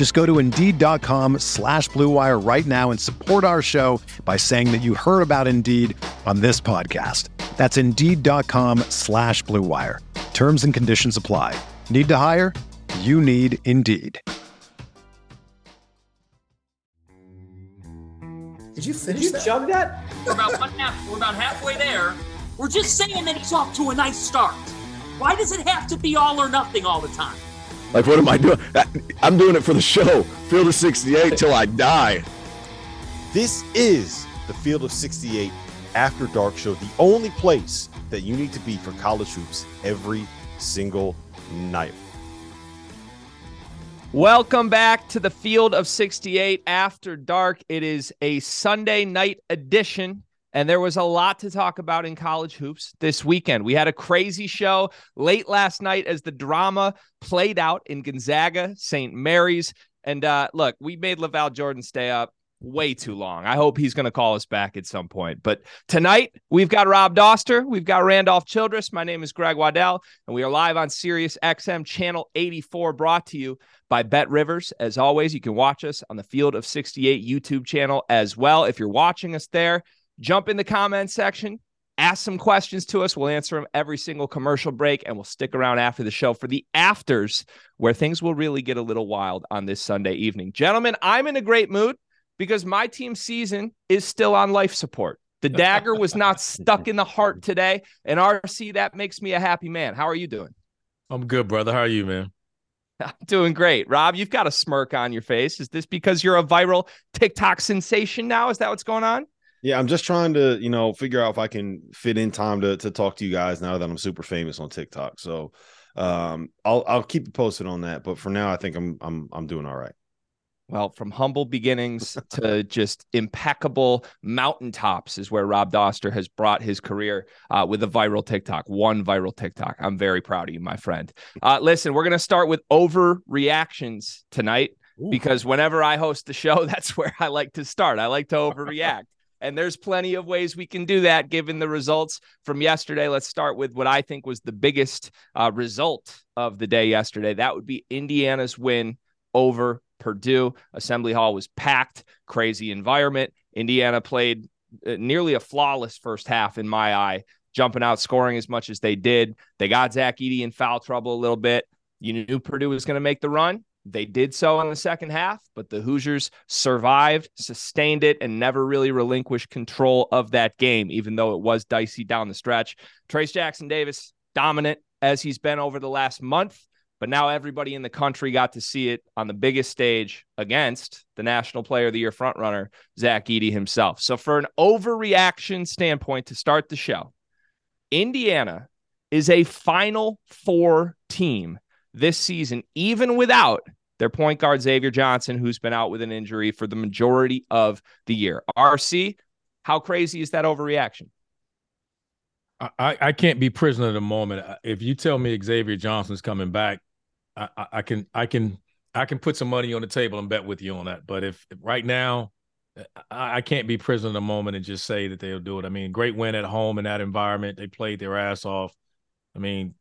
Just go to Indeed.com slash BlueWire right now and support our show by saying that you heard about Indeed on this podcast. That's Indeed.com slash BlueWire. Terms and conditions apply. Need to hire? You need Indeed. Did you finish Did you that? jug that? We're about one half. We're about halfway there. We're just saying that he's off to a nice start. Why does it have to be all or nothing all the time? Like, what am I doing? I'm doing it for the show. Field of 68 till I die. This is the Field of 68 After Dark Show, the only place that you need to be for college hoops every single night. Welcome back to the Field of 68 After Dark. It is a Sunday night edition, and there was a lot to talk about in college hoops this weekend. We had a crazy show late last night as the drama played out in Gonzaga, St. Mary's. And uh, look, we made LaVall Jordan stay up way too long. I hope he's going to call us back at some point. But tonight, we've got Rob Dauster, we've got Randolph Childress. My name is Greg Waddell, and we are live on Sirius XM Channel 84, brought to you by Bet Rivers. As always, you can watch us on the Field of 68 YouTube channel as well. If you're watching us there, jump in the comment section. Ask some questions to us. We'll answer them every single commercial break, and we'll stick around after the show for the afters, where things will really get a little wild on this Sunday evening. Gentlemen, I'm in a great mood because my team season is still on life support. The dagger was not stuck in the heart today. And RC, that makes me a happy man. How are you doing? I'm good, brother. How are you, man? I'm doing great. Rob, you've got a smirk on your face. Is this because you're a viral TikTok sensation now? Is that what's going on? Yeah, I'm just trying to, you know, figure out if I can fit in time to to talk to you guys now that I'm super famous on TikTok. So um I'll I'll keep you posted on that. But for now, I think I'm I'm I'm doing all right. Well, from humble beginnings to just impeccable mountaintops is where Rob Dauster has brought his career uh, with a viral TikTok, one viral TikTok. I'm very proud of you, my friend. Uh, listen, we're going to start with overreactions tonight because whenever I host the show, that's where I like to start. I like to overreact. And there's plenty of ways we can do that given the results from yesterday. Let's start with what I think was the biggest uh, result of the day yesterday. That would be Indiana's win over Purdue. Assembly Hall was packed, crazy environment. Indiana played uh, nearly a flawless first half in my eye, jumping out, scoring as much as they did. They got Zach Edey in foul trouble a little bit. You knew Purdue was going to make the run. They did so in the second half, but the Hoosiers survived, sustained it, and never really relinquished control of that game, even though it was dicey down the stretch. Trayce Jackson Davis, dominant as he's been over the last month, but now everybody in the country got to see it on the biggest stage against the National Player of the Year frontrunner, Zach Edey himself. So, for an overreaction standpoint to start the show, Indiana is a Final Four team this season, even without their point guard, Xavier Johnson, who's been out with an injury for the majority of the year. RC, how crazy is that overreaction? I, I can't be prisoner of the moment. If you tell me Xavier Johnson's coming back, I, I, I can I can I can put some money on the table and bet with you on that. But if, right now, I, I, can't be prisoner of the moment and just say that they'll do it. I mean, great win at home in that environment. They played their ass off. I mean,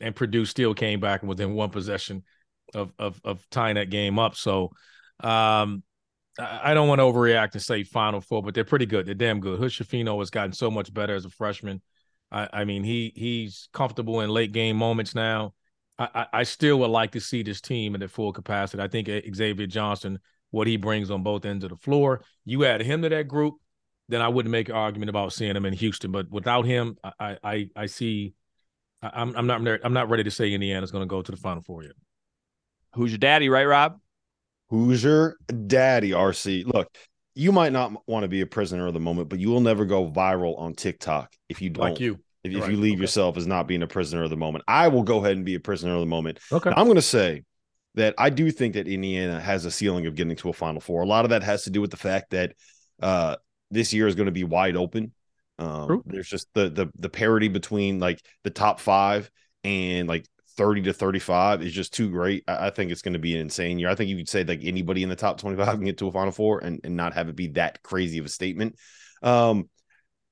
and Purdue still came back within one possession of of of tying that game up. So um I don't want to overreact and say Final Four, but they're pretty good. They're damn good. Hood-Schifino has gotten so much better as a freshman. I, I mean, he he's comfortable in late game moments now. I, I still would like to see this team in their full capacity. I think Xavier Johnson, what he brings on both ends of the floor, you add him to that group, then I wouldn't make an argument about seeing him in Houston. But without him, I I I see. I'm I'm not I'm not ready to say Indiana's going to go to the Final Four yet. Who's your daddy, right, Rob? Who's your daddy, RC? Look, you might not want to be a prisoner of the moment, but you will never go viral on TikTok if you don't. Like you. If, if Right. you leave Okay. yourself as not being a prisoner of the moment, I will go ahead and be a prisoner of the moment. Okay. Now, I'm going to say that I do think that Indiana has a ceiling of getting to a Final Four. A lot of that has to do with the fact that uh, this year is going to be wide open. Um, there's just the the the parity between like the top five and like 30 to 35 is just too great. I, I think it's going to be an insane year. I think you could say like anybody in the top 25 can get to a Final Four and, and not have it be that crazy of a statement. Um,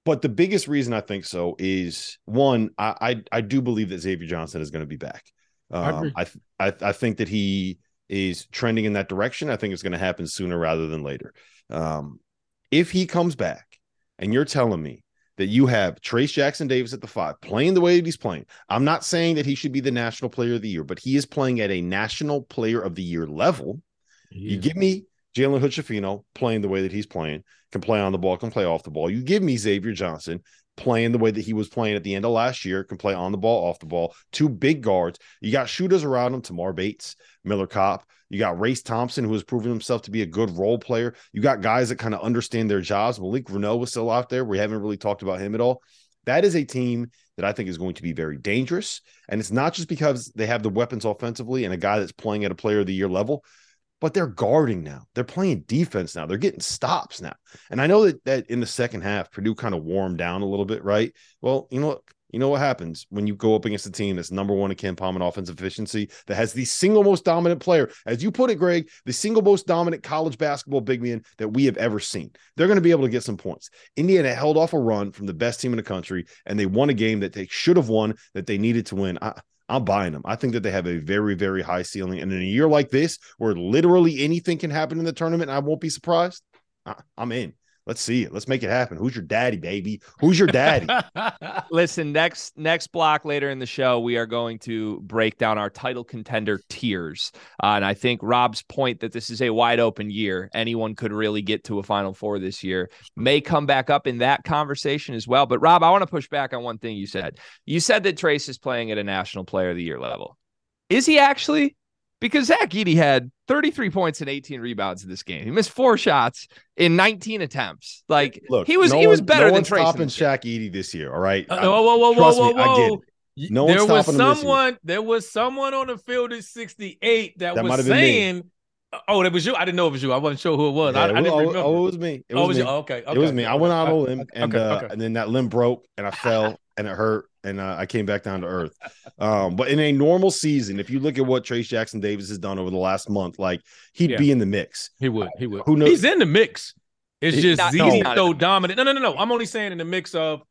but the biggest reason I think so is one, I I, I do believe that Xavier Johnson is going to be back. I Um. I, th- I I think that he is trending in that direction. I think it's going to happen sooner rather than later. Um, if he comes back, and you're telling me that you have Trayce Jackson Davis at the five playing the way that he's playing, I'm not saying that he should be the national player of the year, but he is playing at a national player of the year level. You give me Jalen Hood-Schifino playing the way that he's playing, can play on the ball, can play off the ball. You give me Xavier Johnson playing the way that he was playing at the end of last year, can play on the ball, off the ball. Two big guards. You got shooters around him, Tamar Bates, Miller Kopp. You got Race Thompson, who has proven himself to be a good role player. You got guys that kind of understand their jobs. Malik Reneau was still out there. We haven't really talked about him at all. That is a team that I think is going to be very dangerous. And it's not just because they have the weapons offensively and a guy that's playing at a player of the year level, but they're guarding now. They're playing defense now. They're getting stops now. And I know that that in the second half, Purdue kind of warmed down a little bit, right? Well, you know what? You know what happens when you go up against a team that's number one in KenPom in offensive efficiency, that has the single most dominant player, as you put it, Greg, the single most dominant college basketball big man that we have ever seen. They're going to be able to get some points. Indiana held off a run from the best team in the country, and they won a game that they should have won, that they needed to win. I, I'm buying them. I think that they have a very, very high ceiling. And in a year like this, where literally anything can happen in the tournament, I won't be surprised, I, I'm in. Let's see it. Let's make it happen. Who's your daddy, baby? Who's your daddy? Listen, next next block later in the show, we are going to break down our title contender tiers. Uh, and I think Rob's point that this is a wide open year, anyone could really get to a Final Four this year, may come back up in that conversation as well. But Rob, I want to push back on one thing you said. You said that Trayce is playing at a National Player of the Year level. Is he actually? Because Zach Edey had 33 points and 18 rebounds in this game. He missed four shots in 19 attempts. Like Look, he was no he was one- better no than one's Trayce. in stopping this. Shaq Edey this year. All right. Uh, whoa, whoa, whoa, whoa, Trust whoa, me, I get it. Y- No one's there was stopping him someone. There was someone on the field at 68 that, That was have been me. saying, "Oh, that was you." I didn't know it was you. I wasn't sure who it was. Yeah, I, it I didn't oh, remember. oh, it was me. It oh, was was me. you? Oh, okay, okay. It was me. I went out on a limb, Okay, and okay, uh, okay. and then that limb broke, and I fell, and it hurt, and uh, I came back down to earth. Um, but in a normal season, if you look at what Trayce Jackson Davis has done over the last month, like he'd Yeah. be in the mix. He would. He would. Who knows- He's in the mix. It's He- just Not- he's not so dominant. No, no, no, no. I'm only saying in the mix of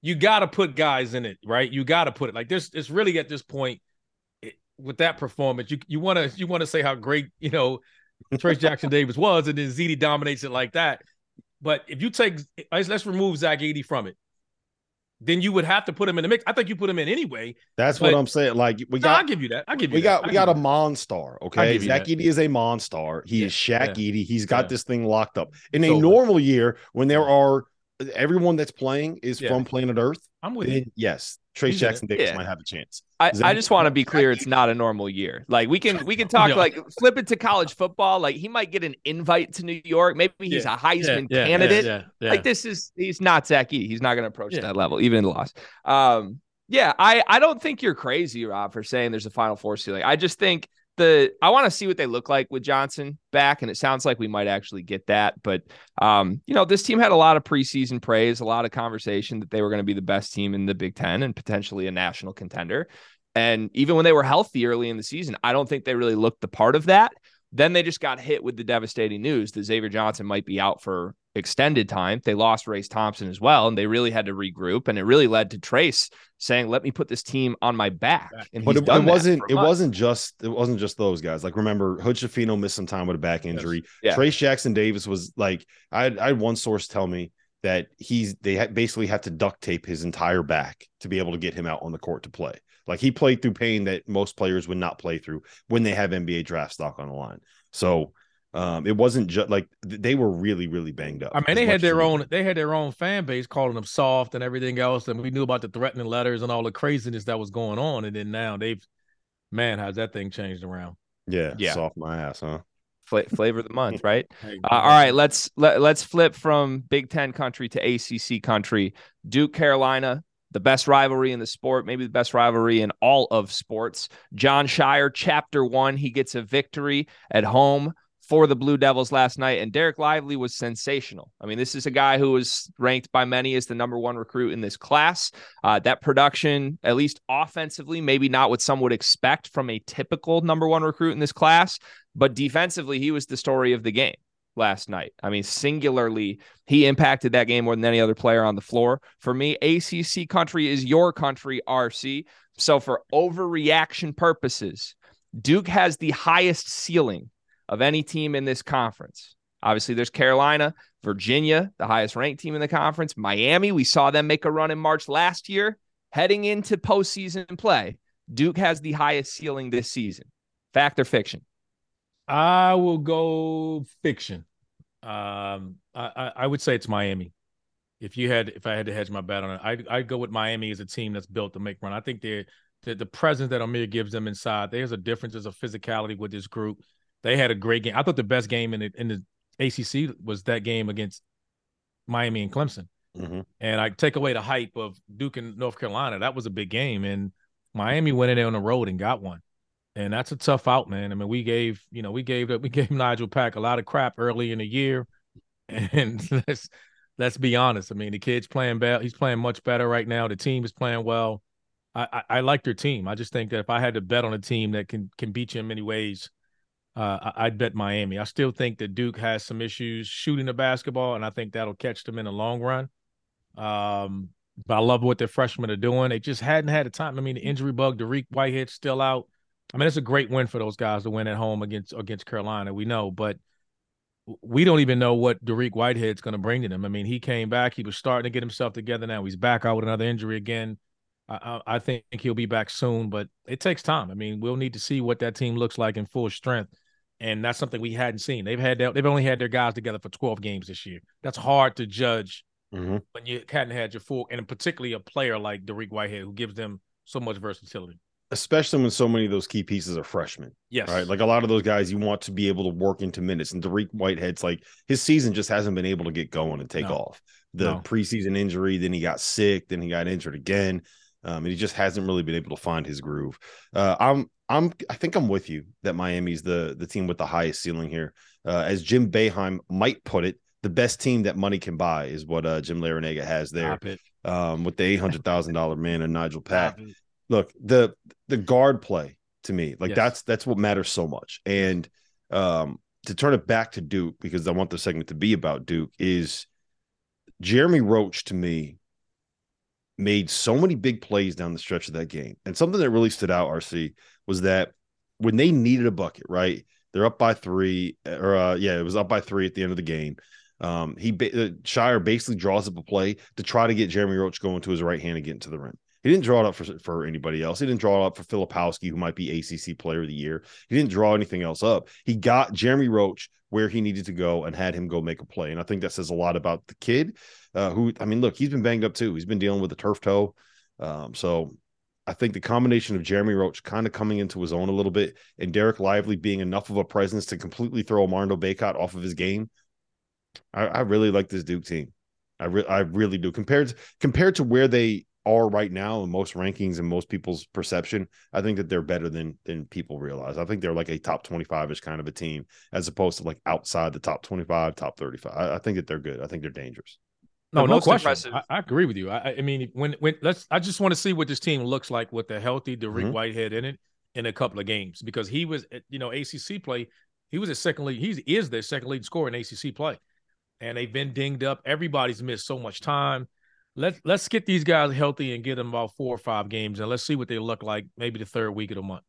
you got to put guys in it, right? You got to put it like this. It's really at this point it, with that performance. You you want to you want to say how great you know Trayce Jackson Davis was, and then ZD dominates it like that. But if you take let's, let's remove Zach Edey from it, then you would have to put him in the mix. I think you put him in anyway. That's what I'm saying. Like we No, I'll give you that. I'll give you that. we that. got we got a you monstar. Okay, Zach. Edey is a monstar. He Yeah, is Shaq yeah. Edey. He's got Yeah. this thing locked up. In a normal year, when there are everyone that's playing is from planet Earth. I'm with you. yes, Trayce He's. Jackson Davis might have a chance. I, I just want to be clear it's not a normal year. Like we can we can talk Yeah. like flip it to college football. Like he might get an invite to New York. Maybe he's a Heisman Yeah, yeah, candidate. Yeah, yeah, Like this is he's not Zach. He's not going to approach Yeah. that level, even in the loss. Um, yeah, I I don't think you're crazy, Rob, for saying there's a Final Four ceiling. I just think the I want to see what they look like with Johnson back, and it sounds like we might actually get that. But um, you know, this team had a lot of preseason praise, a lot of conversation that they were going to be the best team in the Big Ten and potentially a national contender. And even when they were healthy early in the season, I don't think they really looked the part of that. Then they just got hit with the devastating news that Xavier Johnson might be out for extended time. They lost Race Thompson as well, and they really had to regroup. And it really led to Trayce saying, "Let me put this team on my back." And But he's it, done it wasn't. It months. wasn't just. It wasn't just those guys. Like remember, Hood-Schifino missed some time with a back injury. Yeah. Trayce Jackson Davis was like. I had, I had one source tell me that he's they basically had to duct tape his entire back to be able to get him out on the court to play. Like he played through pain that most players would not play through when they have NBA draft stock on the line. So Um, it wasn't just like they were really, really banged up. I mean, they had their own, they had their own fan base calling them soft and everything else, and we knew about the threatening letters and all the craziness that was going on, and then now they've, man, how's that thing changed around? Yeah, Yeah. soft my ass, huh? Fla- flavor of the month, right? Uh, all right, let's let, let's flip from Big Ten country to ACC country. Duke Carolina, the best rivalry in the sport, maybe the best rivalry in all of sports. Jon Scheyer, Chapter One, he gets a victory at home for the Blue Devils last night, and Dereck Lively was sensational. I mean, this is a guy who was ranked by many as the number one recruit in this class. Uh, that production, at least offensively, maybe not what some would expect from a typical number one recruit in this class, but defensively, he was the story of the game last night. I mean, singularly, he impacted that game more than any other player on the floor. For me, ACC country is your country, RC. So, for overreaction purposes, Duke has the highest ceiling of any team in this conference. Obviously, there's Carolina, Virginia, the highest ranked team in the conference, Miami. We saw them make a run in March last year, heading into postseason play. Duke has the highest ceiling this season. Fact or fiction? I will go fiction. Um, I, I, would say it's Miami. If you had, if I had to hedge my bet on it, I'd, I'd go with Miami as a team that's built to make run. I think the, the presence that Omier gives them inside. There's a difference, there's a physicality with this group. They had a great game. I thought the best game in the in the ACC was that game against Miami and Clemson. Mhm. And I take away the hype of Duke and North Carolina. That was a big game, and Miami went in there on the road and got one. And that's a tough out, man. I mean, we gave you know we gave we gave Nigel Pack a lot of crap early in the year, and let's let's be honest. I mean, the kid's playing bad. He's playing much better right now. The team is playing well. I, I I like their team. I just think that if I had to bet on a team that can can beat you in many ways, uh, I- I'd bet Miami. I still think that Duke has some issues shooting the basketball, and I think that'll catch them in the long run. Um, but I love what their freshmen are doing. They just hadn't had a time. I mean, the injury bug, Dariq Whitehead's still out. I mean, it's a great win for those guys to win at home against against Carolina. We know, but we don't even know what Dariq Whitehead's going to bring to them. I mean, he came back. He was starting to get himself together. Now he's back out with another injury again. I I think he'll be back soon, but it takes time. I mean, we'll need to see what that team looks like in full strength, and that's something we hadn't seen. They've had they've only had their guys together for twelve games this year. That's hard to judge Mhm. when you hadn't had your full, and particularly a player like Dariq Whitehead who gives them so much versatility. Especially when so many of those key pieces are freshmen. Yes, Right. Like a lot of those guys you want to be able to work into minutes. And Dariq Whitehead's like his season just hasn't been able to get going and take No. off. The No. preseason injury, then he got sick, then he got injured again. Um, and he just hasn't really been able to find his groove. Uh, I'm I'm I think I'm with you that Miami's the the team with the highest ceiling here. Uh, as Jim Boeheim might put it, the best team that money can buy is what uh, Jim Larrañaga has there. Um, with the eight hundred thousand dollar man and Nigel Pack look the the guard play to me like Yes. that's that's what matters so much and um to turn it back to duke because i want the segment to be about duke is jeremy roach to me made so many big plays down the stretch of that game and something that really stood out rc was that when they needed a bucket right they're up by three or uh yeah it was up by three at the end of the game um he ba- uh, Scheyer basically draws up a play to try to get jeremy roach going to his right hand and get into the rim he didn't draw it up for, for anybody else. He didn't draw it up for Filipowski, who might be ACC Player of the Year. He didn't draw anything else up. He got Jeremy Roach where he needed to go and had him go make a play. And I think that says a lot about the kid, uh, who I mean, look, he's been banged up too. He's been dealing with a turf toe. Um, so I think the combination of Jeremy Roach kind of coming into his own a little bit and Dereck Lively being enough of a presence to completely throw Armando Bacot off of his game. I, I really like this Duke team. I, re- I really do. Compared to, compared to where they are right now in most rankings and most people's perception, I think that they're better than than people realize. I think they're like a top 25ish kind of a team as opposed to like outside the top 25, top 35. I, I think that they're good. I think they're dangerous. No, no question. impressive- I, I agree with you. I, I mean, when when let's, I just want to see what this team looks like with the healthy Dariq Mhm. Whitehead in it in a couple of games because he was, at, you know, ACC play. He was a second lead. He is their second lead scorer in ACC play, and they've been dinged up. Everybody's missed so much time. Let's let's get these guys healthy and get them about four or five games, and let's see what they look like. Maybe the third week of the month.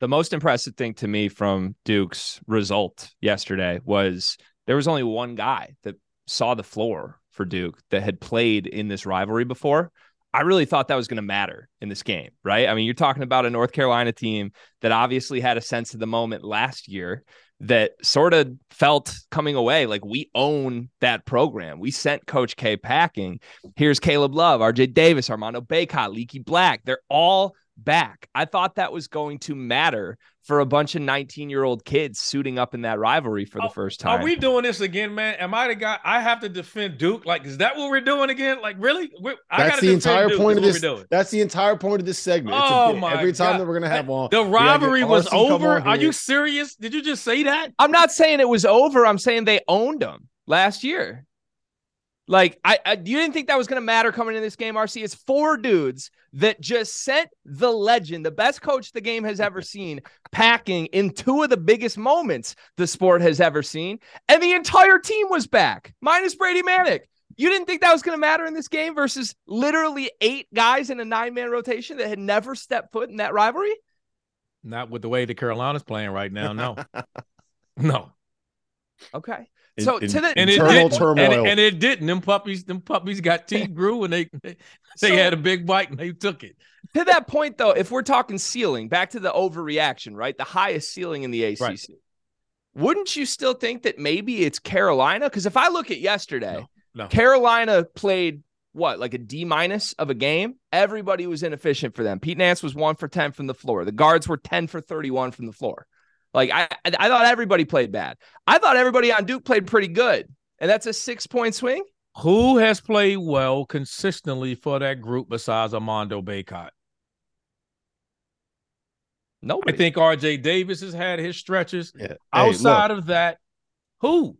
the most impressive thing to me from Duke's result yesterday was there was only one guy that saw the floor for Duke that had played in this rivalry before. I really thought that was going to matter in this game, right? I mean, you're talking about a North Carolina team that obviously had a sense of the moment last year, that sort of felt coming away like we own that program. We sent Coach K packing. Here's Caleb Love, RJ Davis, Armando Bacot, Leaky Black. They're all back. I thought that was going to matter for a bunch of 19 year old kids suiting up in that rivalry for the first time. Are we doing this again, man? Am I the guy? I have to defend Duke. Like, is that what we're doing again? Like, really? We're, that's the entire Duke, point of this. That's the entire point of this segment. It's oh my Every time God. that we're gonna have one, the rivalry was over. Are you serious? Did you just say that? I'm not saying it was over. I'm saying they owned them last year. Like, I, I you didn't think that was going to matter coming in this game, RC? It's four dudes that just sent the legend, the best coach the game has ever seen, packing in two of the biggest moments the sport has ever seen, and the entire team was back, minus Brady Manek. You didn't think that was going to matter in this game versus literally eight guys in a nine man rotation that had never stepped foot in that rivalry? Not with the way the Carolina's playing right now. No, no. Okay. So in, to the and it internal did, turmoil. and, and, it didn't. Them puppies, them puppies got teeth grew, and they they, So- they had a big bite and they took it. to that point though, if we're talking ceiling, back to the overreaction, right? The highest ceiling in the ACC. Right. Wouldn't you still think that maybe it's Carolina? Because if I look at yesterday, No. Carolina played what, like a D minus of a game? Everybody was inefficient for them. Pete Nance was one for 10 from the floor. The guards were 10 for 31 from the floor. Like I, I I thought everybody played bad. I thought everybody on Duke played pretty good. And that's a six point swing. Who has played well consistently for that group besides Armando Bacot? No. I think RJ Davis has had his stretches. Yeah. Hey, Outside look, of that, who?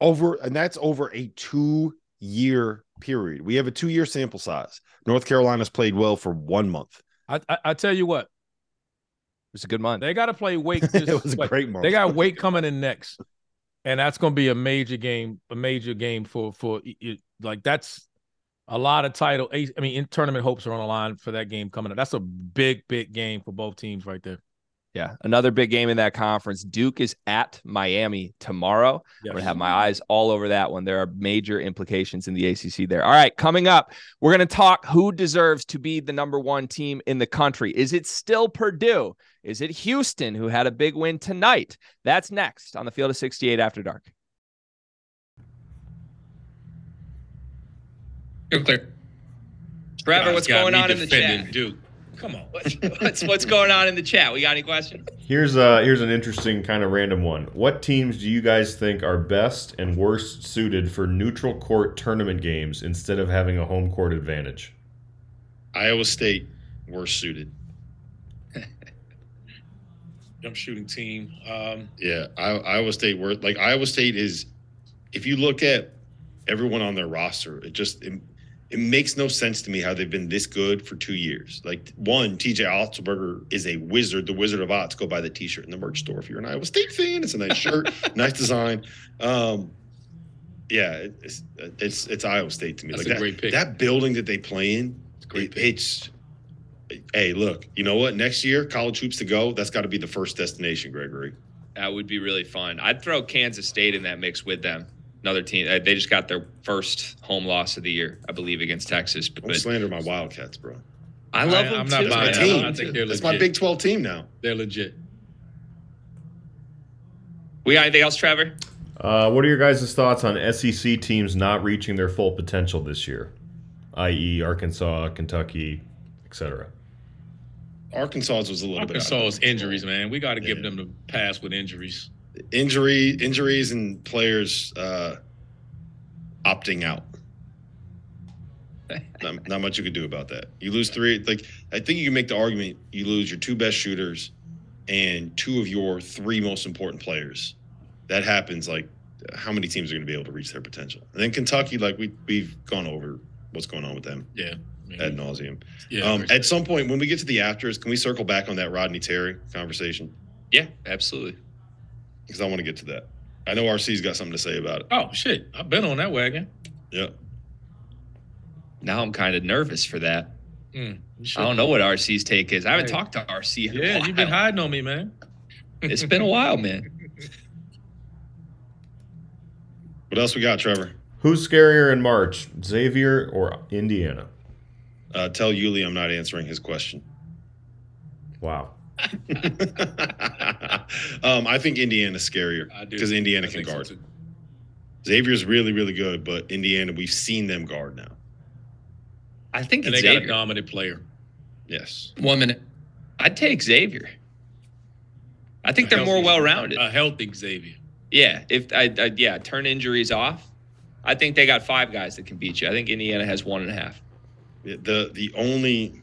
over, and that's over a two-year period. We have a two-year sample size. North Carolina's played well for one month. I, I, I tell you what, it was a good month. they got to play Wake. it was a great month. They got Wake coming in next, and that's going to be a major game. A major game for for like that's a lot of title. I mean, in tournament hopes are on the line for that game coming up. That's a big, big game for both teams right there. Yeah, another big game in that conference. Duke is at Miami tomorrow. I'm going to have my eyes all over that one. There are major implications in the ACC there. All right, coming up, we're going to talk who deserves to be the number one team in the country. Is it still Purdue? Is it Houston, who had a big win tonight? That's next on the Field of 68 After Dark. You're clear. Trevor, what's going on in the defending chat? Duke. Come on. What's, what's what's going on in the chat? We got any questions? Here's uh here's an interesting kind of random one. What teams do you guys think are best and worst suited for neutral court tournament games instead of having a home court advantage? Iowa State worst suited. Jump shooting team. Um, Yeah, I, Iowa State worth like Iowa State is. If you look at everyone on their roster, it just it, it makes no sense to me how they've been this good for two years. Like one, TJ Otzelberger is a wizard, the Wizard of Oz. Go buy the T-shirt in the merch store if you're an Iowa State fan. It's a nice shirt, nice design. Um, yeah, it's it's it's Iowa State to me. That's like a that, great pick. That building that they play in, it's great it- it's hey, look, you know what? Next year, college hoops to go. That's got to be the first destination, Gregory. That would be really fun. I'd throw Kansas State in that mix with them. Another team. uh, They just got their first home loss of the year, I believe, against Texas. Don't But slander my Wildcats, bro. I love I- them I'm not too. That's my buying man. that. team. I think they're That's my. Big 12 team now. They're legit. We got anything else, Trevor? Uh, what are your guys' thoughts on SEC teams not reaching their full potential this year, i.e., Arkansas, Kentucky, etc.? Arkansas was a little bit. out of Arkansas's injuries, man. We got to give them the pass with injuries. Injury, injuries, and players uh, opting out. not, not much you could do about that. You lose three. Like I think you can make the argument: you lose your two best shooters and two of your three most important players. That happens. Like how many teams are going to be able to reach their potential? And then Kentucky, like we we've gone over what's going on with them Yeah. I mean, ad nauseum. yeah. Um, at some point, when we get to the afters, can we circle back on that Rodney Terry conversation? Yeah, absolutely. Because I want to get to that. I know RC's got something to say about it. oh shit! I've been on that wagon. Yeah. Now I'm kind of nervous for that. Mm, I don't know what RC's take is. I haven't Hey. talked to RC. In a Yeah, while. you've been hiding on me, man. It's been a while, man. What else we got, Trevor? Who's scarier in March, Xavier or Indiana? Uh, tell Yuli I'm not answering his question. Wow. um, I think Indiana's scarier because Indiana I can think so, guard. too. Xavier's really, really good, but Indiana, we've seen them guard now. I think And it's they got a dominant player. Yes. One minute. I'd take Xavier. I think A they're more well rounded. A healthy Xavier. Yeah, if I, I yeah turn injuries off, I think they got five guys that can beat you. I think Indiana has one and a half. The the only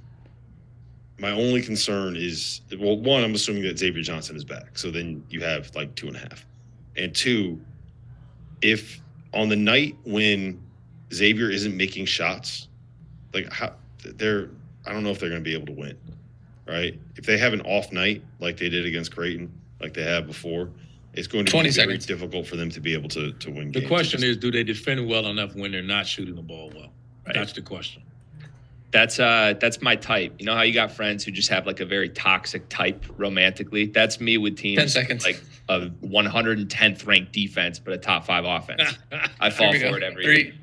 my only concern is well, one, I'm assuming that Xavier Johnson is back. So then you have like two and a half. And two, if on the night when Xavier isn't making shots, like how they're I don't know if they're gonna be able to win. Right? If they have an off night like they did against Creighton, like they have before, it's going to 20 be very seconds. difficult for them to be able to to win games. The games. question Just- is, do they defend well enough when they're not shooting the ball well? Right. That's the question. That's uh that's my type. You know how you got friends who just have like a very toxic type romantically? That's me with teams 10 seconds. like a 110th ranked defense but a top 5 offense. I fall for go. it every Three.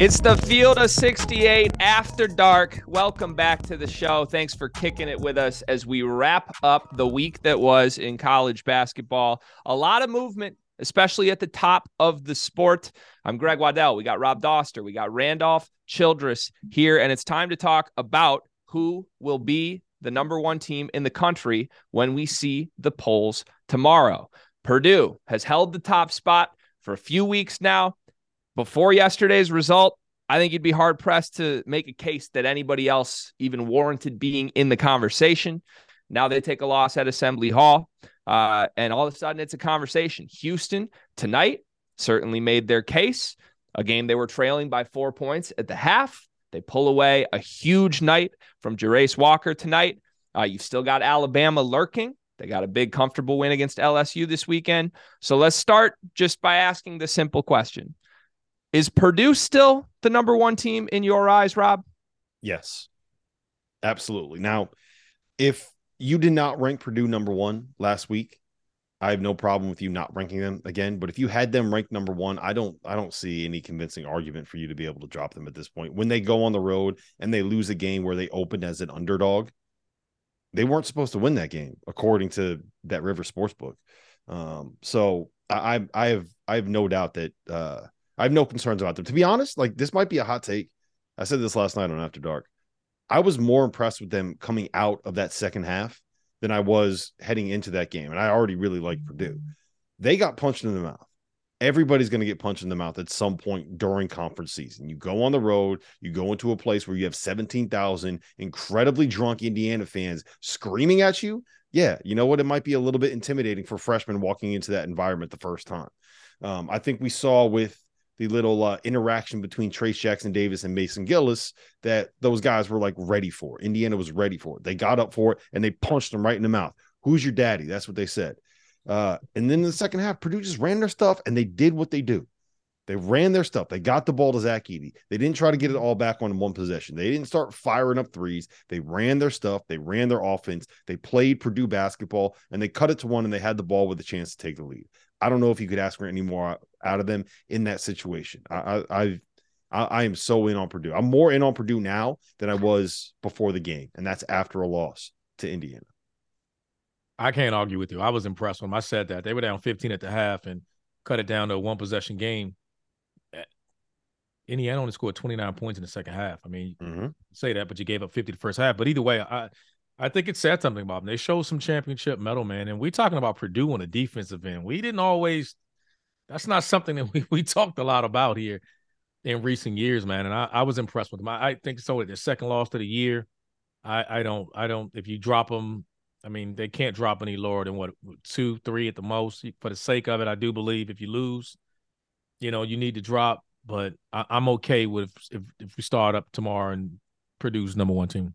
It's the Field of 68 after dark. Welcome back to the show. Thanks for kicking it with us as we wrap up the week that was in college basketball. A lot of movement, especially at the top of the sport. I'm Greg Waddell. We got Rob Dauster. We got Randolph Childress here, and it's time to talk about who will be the number one team in the country when we see the polls tomorrow. Purdue has held the top spot for a few weeks now before yesterday's result, I think you'd be hard pressed to make a case that anybody else even warranted being in the conversation. Now they take a loss at Assembly Hall, uh, and all of a sudden it's a conversation. Houston tonight certainly made their case. A game they were trailing by four points at the half. They pull away a huge night from Jarace Walker tonight. Uh, you've still got Alabama lurking. They got a big, comfortable win against LSU this weekend. So let's start just by asking the simple question is Purdue still the number one team in your eyes, Rob? Yes, absolutely. Now, if you did not rank Purdue number one last week, I have no problem with you not ranking them again. But if you had them ranked number one, I don't, I don't see any convincing argument for you to be able to drop them at this point. When they go on the road and they lose a game where they opened as an underdog, they weren't supposed to win that game according to that River Sportsbook. Um, so I, I, I have, I have no doubt that uh, I have no concerns about them. To be honest, like this might be a hot take. I said this last night on After Dark. I was more impressed with them coming out of that second half than I was heading into that game. And I already really liked Purdue. They got punched in the mouth. Everybody's going to get punched in the mouth at some point during conference season. You go on the road, you go into a place where you have 17,000 incredibly drunk Indiana fans screaming at you. Yeah, you know what? It might be a little bit intimidating for freshmen walking into that environment the first time. Um, I think we saw with the little uh, interaction between Trayce Jackson Davis and Mason Gillis that those guys were like ready for. Indiana was ready for it. They got up for it and they punched them right in the mouth. Who's your daddy? That's what they said. Uh, and then in the second half, Purdue just ran their stuff and they did what they do. They ran their stuff. They got the ball to Zach Edey. They didn't try to get it all back on one possession. They didn't start firing up threes. They ran their stuff. They ran their offense. They played Purdue basketball and they cut it to one and they had the ball with a chance to take the lead. I don't know if you could ask for any more out of them in that situation. I, I, I, I am so in on Purdue. I'm more in on Purdue now than I was before the game, and that's after a loss to Indiana. I can't argue with you. I was impressed when I said that they were down 15 at the half and cut it down to a one possession game. Indiana only scored 29 points in the second half. I mean, mm-hmm. say that, but you gave up 50 the first half. But either way, I I think it said something about them. They showed some championship metal, man. And we're talking about Purdue on the defensive end. We didn't always. That's not something that we we talked a lot about here in recent years, man. And I, I was impressed with them. I, I think so. Their second loss of the year. I I don't I don't. If you drop them, I mean they can't drop any lower than what two three at the most. For the sake of it, I do believe if you lose, you know you need to drop. But I, I'm okay with if if we start up tomorrow and Purdue's number one team.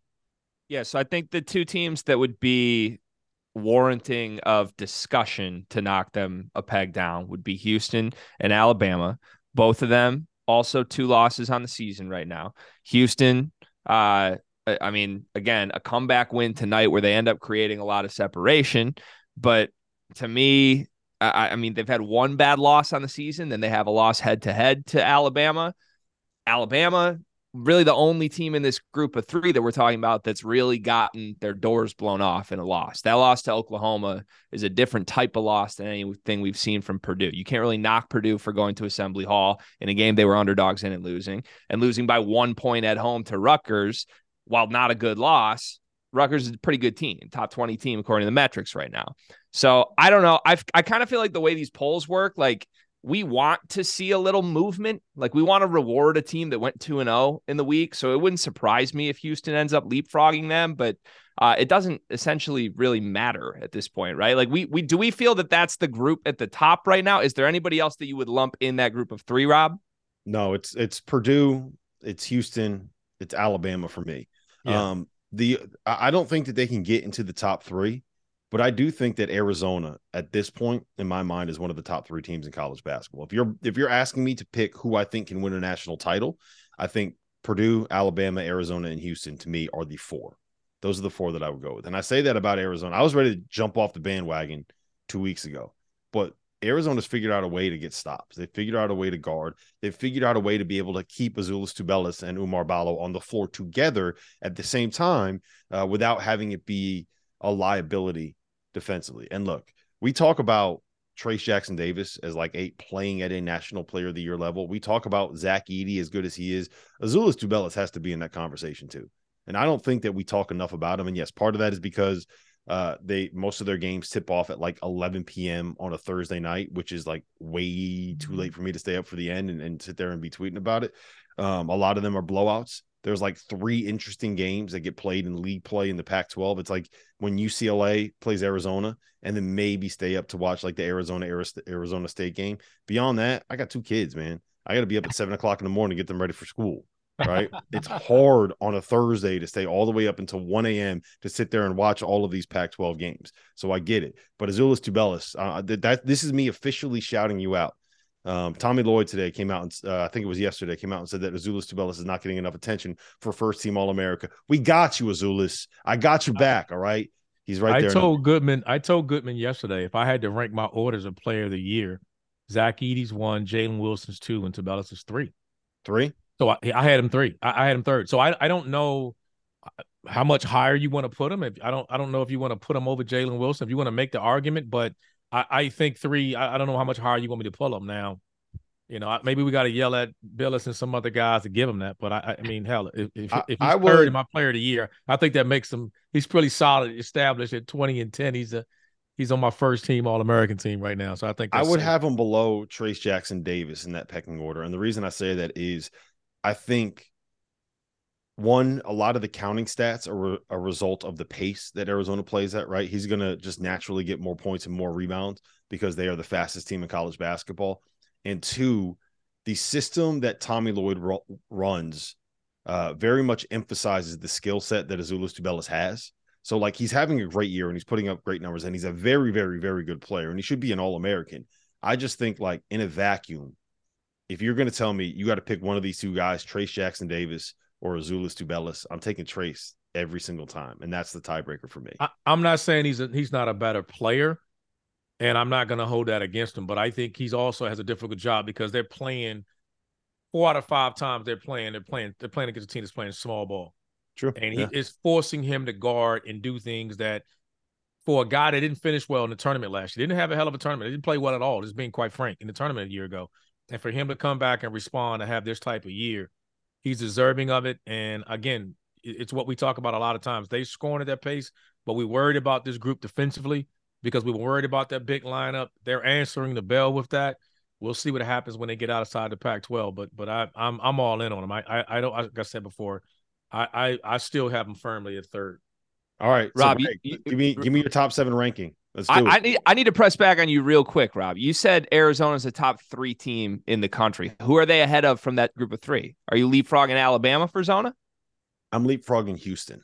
Yeah, so I think the two teams that would be warranting of discussion to knock them a peg down would be Houston and Alabama. Both of them also two losses on the season right now. Houston, uh, I mean, again, a comeback win tonight where they end up creating a lot of separation. But to me, I, I mean, they've had one bad loss on the season, then they have a loss head to head to Alabama. Alabama, really the only team in this group of three that we're talking about that's really gotten their doors blown off in a loss. That loss to Oklahoma is a different type of loss than anything we've seen from Purdue. You can't really knock Purdue for going to Assembly Hall in a game they were underdogs in and losing, and losing by one point at home to Rutgers, while not a good loss. Rutgers is a pretty good team, top 20 team according to the metrics right now. So I don't know. I I kind of feel like the way these polls work, like we want to see a little movement. Like we want to reward a team that went 2 and 0 in the week. So it wouldn't surprise me if Houston ends up leapfrogging them, but uh, it doesn't essentially really matter at this point, right? Like we we do we feel that that's the group at the top right now? Is there anybody else that you would lump in that group of 3, Rob? No, it's it's Purdue, it's Houston, it's Alabama for me. Yeah. Um the I don't think that they can get into the top 3 but I do think that Arizona at this point in my mind is one of the top 3 teams in college basketball. If you're if you're asking me to pick who I think can win a national title, I think Purdue, Alabama, Arizona and Houston to me are the four. Those are the four that I would go with. And I say that about Arizona. I was ready to jump off the bandwagon 2 weeks ago. But Arizona's figured out a way to get stops. They figured out a way to guard. They figured out a way to be able to keep Azuolas Tubelis and Oumar Ballo on the floor together at the same time uh, without having it be a liability defensively. And look, we talk about Trayce Jackson Davis as like a playing at a national player of the year level. We talk about Zach Edey as good as he is. Azuolas Tubelis has to be in that conversation too. And I don't think that we talk enough about him. And yes, part of that is because uh, they most of their games tip off at like 11 p.m. on a Thursday night, which is like way too late for me to stay up for the end and, and sit there and be tweeting about it. Um, a lot of them are blowouts. There's like three interesting games that get played in league play in the Pac 12. It's like when UCLA plays Arizona and then maybe stay up to watch like the Arizona Arizona State game. Beyond that, I got two kids, man. I got to be up at seven o'clock in the morning to get them ready for school. Right. it's hard on a Thursday to stay all the way up until 1 a.m. to sit there and watch all of these Pac 12 games. So I get it. But Azuolas Tubelis, uh, that this is me officially shouting you out. Um, Tommy Lloyd today came out and uh, I think it was yesterday came out and said that Azuolas Tubelis is not getting enough attention for first team All America. We got you, Azuolas. I got your back. All right. He's right I there. I told Goodman, I told Goodman yesterday if I had to rank my orders of player of the year, Zach Edey's one, Jalen Wilson's two, and Tubelis is three. Three? So I, I had him three. I, I, had him third. So I, I don't know uh, how much higher you want to put him. If I don't I don't know if you want to put him over Jalen Wilson, if you want to make the argument, but I, I think three. I, I, don't know how much higher you want me to pull them now. You know, maybe we got to yell at Billis and some other guys to give him that. But I, I mean, hell, if, if, if he's I third in my player of the year, I think that makes him. He's pretty solid, established at twenty and ten. He's a he's on my first team All American team right now. So I think I would safe. have him below Trayce Jackson Davis in that pecking order. And the reason I say that is, I think one, a lot of the counting stats are a result of the pace that Arizona plays at, right? He's going to just naturally get more points and more rebounds because they are the fastest team in college basketball. And two, the system that Tommy Lloyd ru- runs uh, very much emphasizes the skill set that Azuolas Tubelis has. So, like, he's having a great year and he's putting up great numbers, and he's a very, very, very good player, and he should be an All American. I just think, like, in a vacuum, if you're going to tell me you got to pick one of these two guys, Trayce Jackson Davis or Azuolas Tubelis, I'm taking Trayce every single time, and that's the tiebreaker for me. I, am not saying he's a, he's not a better player, and I'm not going to hold that against him, but I think he's also has a difficult job because they're playing four out of five times they're playing, they're playing, they're playing against a team that's playing small ball. True. And he yeah. is forcing him to guard and do things that for a guy that didn't finish well in the tournament last year, didn't have a hell of a tournament, didn't play well at all, just being quite frank, in the tournament a year ago. And for him to come back and respond and have this type of year, he's deserving of it. And again, it's what we talk about a lot of times. They scoring at that pace, but we worried about this group defensively because we were worried about that big lineup. They're answering the bell with that. We'll see what happens when they get outside the Pac-12. But but I, I'm I'm all in on them. I I, I don't like I said before, I, I I still have them firmly at third. All right, Rob, so, you, give me give me your top seven ranking. I. I need I need to press back on you real quick, Rob. You said Arizona's a top three team in the country. Who are they ahead of from that group of three? Are you leapfrogging Alabama for Zona? I'm leapfrogging Houston.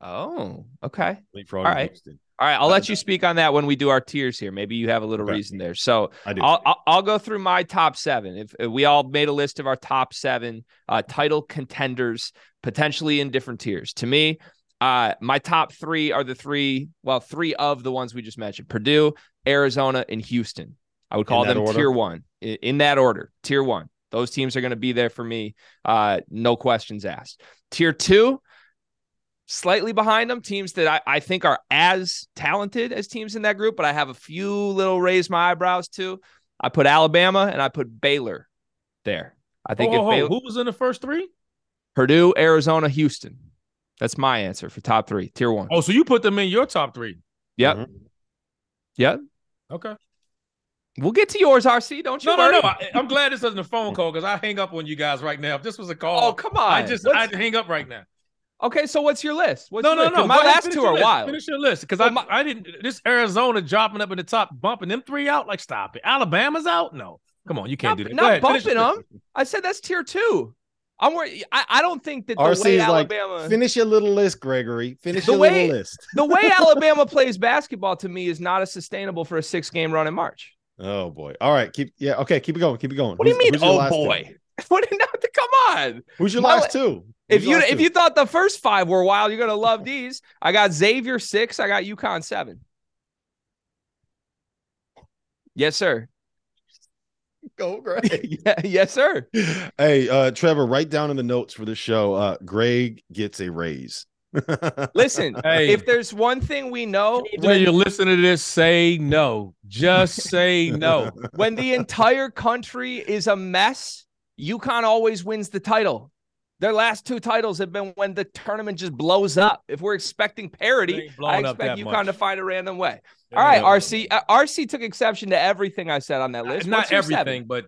Oh, okay. Leapfrogging All right. Houston. All right, I'll let you speak on that when we do our tiers here. Maybe you have a little okay. reason there. So I do. I'll, I'll, I'll go through my top seven. If, if, we all made a list of our top seven uh, title contenders, potentially in different tiers. To me, uh, my top three are the three, well, three of the ones we just mentioned: Purdue, Arizona, and Houston. I would call them order? tier one in that order. Tier one. Those teams are going to be there for me. Uh, no questions asked. Tier two, slightly behind them, teams that I, I think are as talented as teams in that group, but I have a few little raise my eyebrows to. I put Alabama and I put Baylor there. I think Oh, if oh, Baylor, who was in the first three? Purdue, Arizona, Houston. That's my answer for top three, tier one. Oh, so you put them in your top three? Yep. Mhm. Yep. Okay. We'll get to yours, RC. Don't you No, no, worry. no. I, I'm glad this isn't a phone call because I hang up on you guys right now. If this was a call, Oh, come on. I just I hang up right now. Okay, so what's your list? What's no, your no, list? no. 'Cause My last two are list. wild. Finish your list because Well, I my- I didn't. This Arizona dropping up in the top, bumping them three out. Like, stop it. Alabama's out. No, come on, you can't Not, do that. Go not ahead, bumping them. I said that's tier two. I'm worried. I, I don't think that the RC way is like, Alabama finish your little list, Gregory. Finish The your way- little list. the way Alabama plays basketball to me is not as sustainable for a six game run in March. Oh boy. All right. Keep yeah. Okay. Keep it going. Keep it going. What do you mean? Oh boy. What no, come on. Who's your My- last two? If Who's your you if two? you thought the first five were wild, you're gonna love these. I got Xavier six. I got UConn seven. Yes, sir. go, Greg. Yeah, yes, sir. hey, uh, Trevor, write down in the notes for the show. Uh, Greg gets a raise. Listen, Hey. if there's one thing we know When you're listening to this, say no. Just say no. when the entire country is a mess, UConn always wins the title. Their last two titles have been when the tournament just blows up. If we're expecting parity, I expect that UConn to find a random way. All right, RC. Uh, RC took exception to everything I said on that list. Not What's your seven? everything, but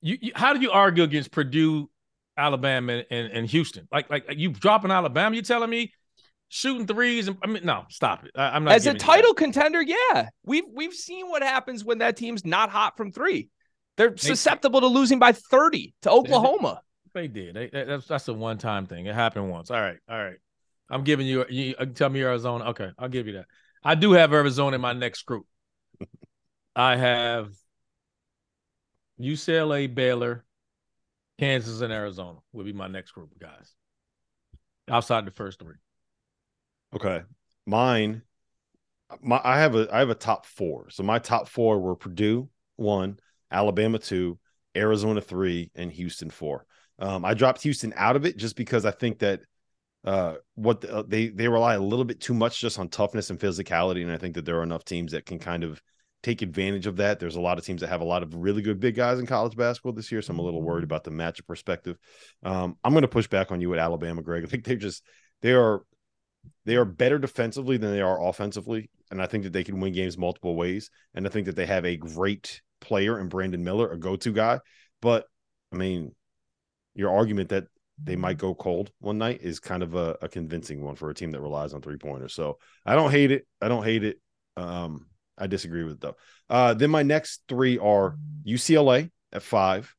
you, you. How do you argue against Purdue, Alabama, and, and, and Houston? Like, like you dropping Alabama? You telling me shooting threes? And I mean, no, stop it. I, am not As a you that. title contender, yeah, we've we've seen what happens when that team's not hot from three. They're susceptible to losing by 30 to Oklahoma. They did. They, that's that's a one time thing. It happened once. All right, all right. I'm giving you. You tell me Arizona. Okay, I'll give you that. I do have Arizona in my next group. I have UCLA, Baylor, Kansas, and Arizona will be my next group of guys. Outside the first three. Okay. Mine, my I have a I have a top four. So my top four were Purdue one, Alabama two, Arizona three, and Houston four. Um, I dropped Houston out of it just because I think that uh what the, they they rely a little bit too much just on toughness and physicality, and I think that there are enough teams that can kind of take advantage of that. There's a lot of teams that have a lot of really good big guys in college basketball this year, so I'm a little worried about the matchup perspective. Um, I'm going to push back on you at Alabama, Greg. I think they're just they are they are better defensively than they are offensively, and I think that they can win games multiple ways. And I think that they have a great player in Brandon Miller, a go-to guy. But I mean, your argument that they might go cold one night is kind of a, a convincing one for a team that relies on three pointers. So I don't hate it. I don't hate it. Um, I disagree with it though. Uh, then my next three are UCLA at five,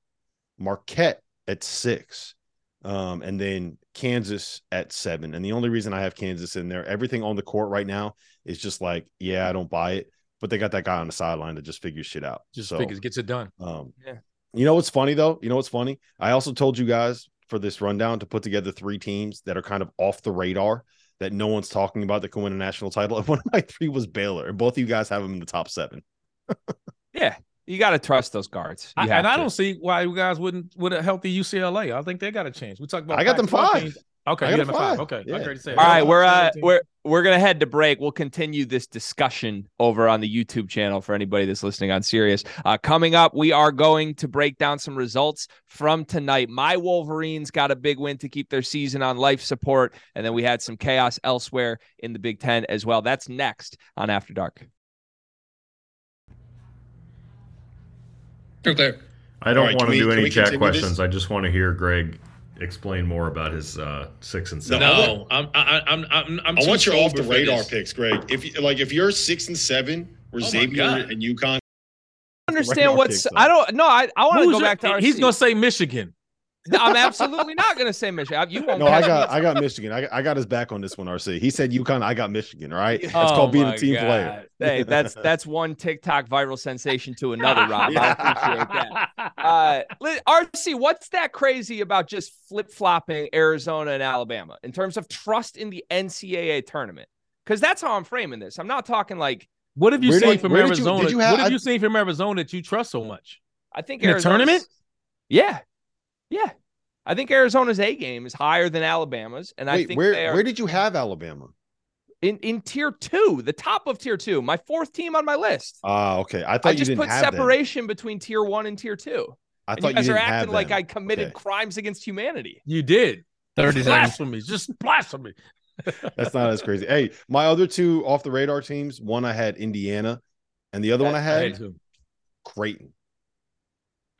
Marquette at six, um, and then Kansas at seven. And the only reason I have Kansas in there, everything on the court right now is just like, yeah, I don't buy it. But they got that guy on the sideline that just figures shit out. Just so, figures gets it done. um, Yeah. You know what's funny though? You know what's funny? I also told you guys for this rundown to put together three teams that are kind of off the radar that no one's talking about that can win a national title. And one of my three was Baylor, and both of you guys have them in the top seven. Yeah, you got to trust those guards. I, have and I don't see why you guys wouldn't with a healthy UCLA. I think they got to change. We talked about I got them Pac-12 five. teams. Okay, I you got got them them five. five. Okay, Yeah. I already said. All right, we're uh, we're we're gonna head to break. We'll continue this discussion over on the YouTube channel for anybody that's listening on Sirius. Uh, coming up, we are going to break down some results from tonight. My Wolverines got a big win to keep their season on life support, and then we had some chaos elsewhere in the Big Ten as well. That's next on After Dark. Okay. I don't All right, want to we- do any chat continue this? questions. I just want to hear Greg explain more about his uh, six and seven. No, I'm I, I'm I'm I'm. I want your off the radar this. picks, Greg. If you, like if you're six and seven, where Oh Xavier and UConn, Understand what's kicks I don't no I I want to go back to RC. He's gonna say Michigan. No, I'm absolutely not gonna say Michigan. You won't. No, I catch me got I got Michigan. I got, I got his back on this one, RC. He said UConn, I got Michigan, right? That's Oh called being a team God. player. Hey, that's that's one TikTok viral sensation to another, Rob. I appreciate that. Uh, RC, what's that crazy about just flip flopping Arizona and Alabama in terms of trust in the NCAA tournament? Because that's how I'm framing this. I'm not talking like What have you seen did- from where did you- Arizona? did you have- what have I- you seen from Arizona that you trust so much? I think In the Arizona's- tournament? Yeah, yeah. I think Arizona's A game is higher than Alabama's, and I think where are where did you have Alabama? in in tier two, the top of tier two, my fourth team on my list. Ah, okay. I thought I you just didn't put have them. separation between tier one and tier two. I And thought you guys you are didn't have acting like. I committed Okay. crimes against humanity. You did. 39. Blasphemy. Just blasphemy. That's not as crazy. Hey, my other two off the radar teams, one I had Indiana, and the other one I I had had to. Creighton.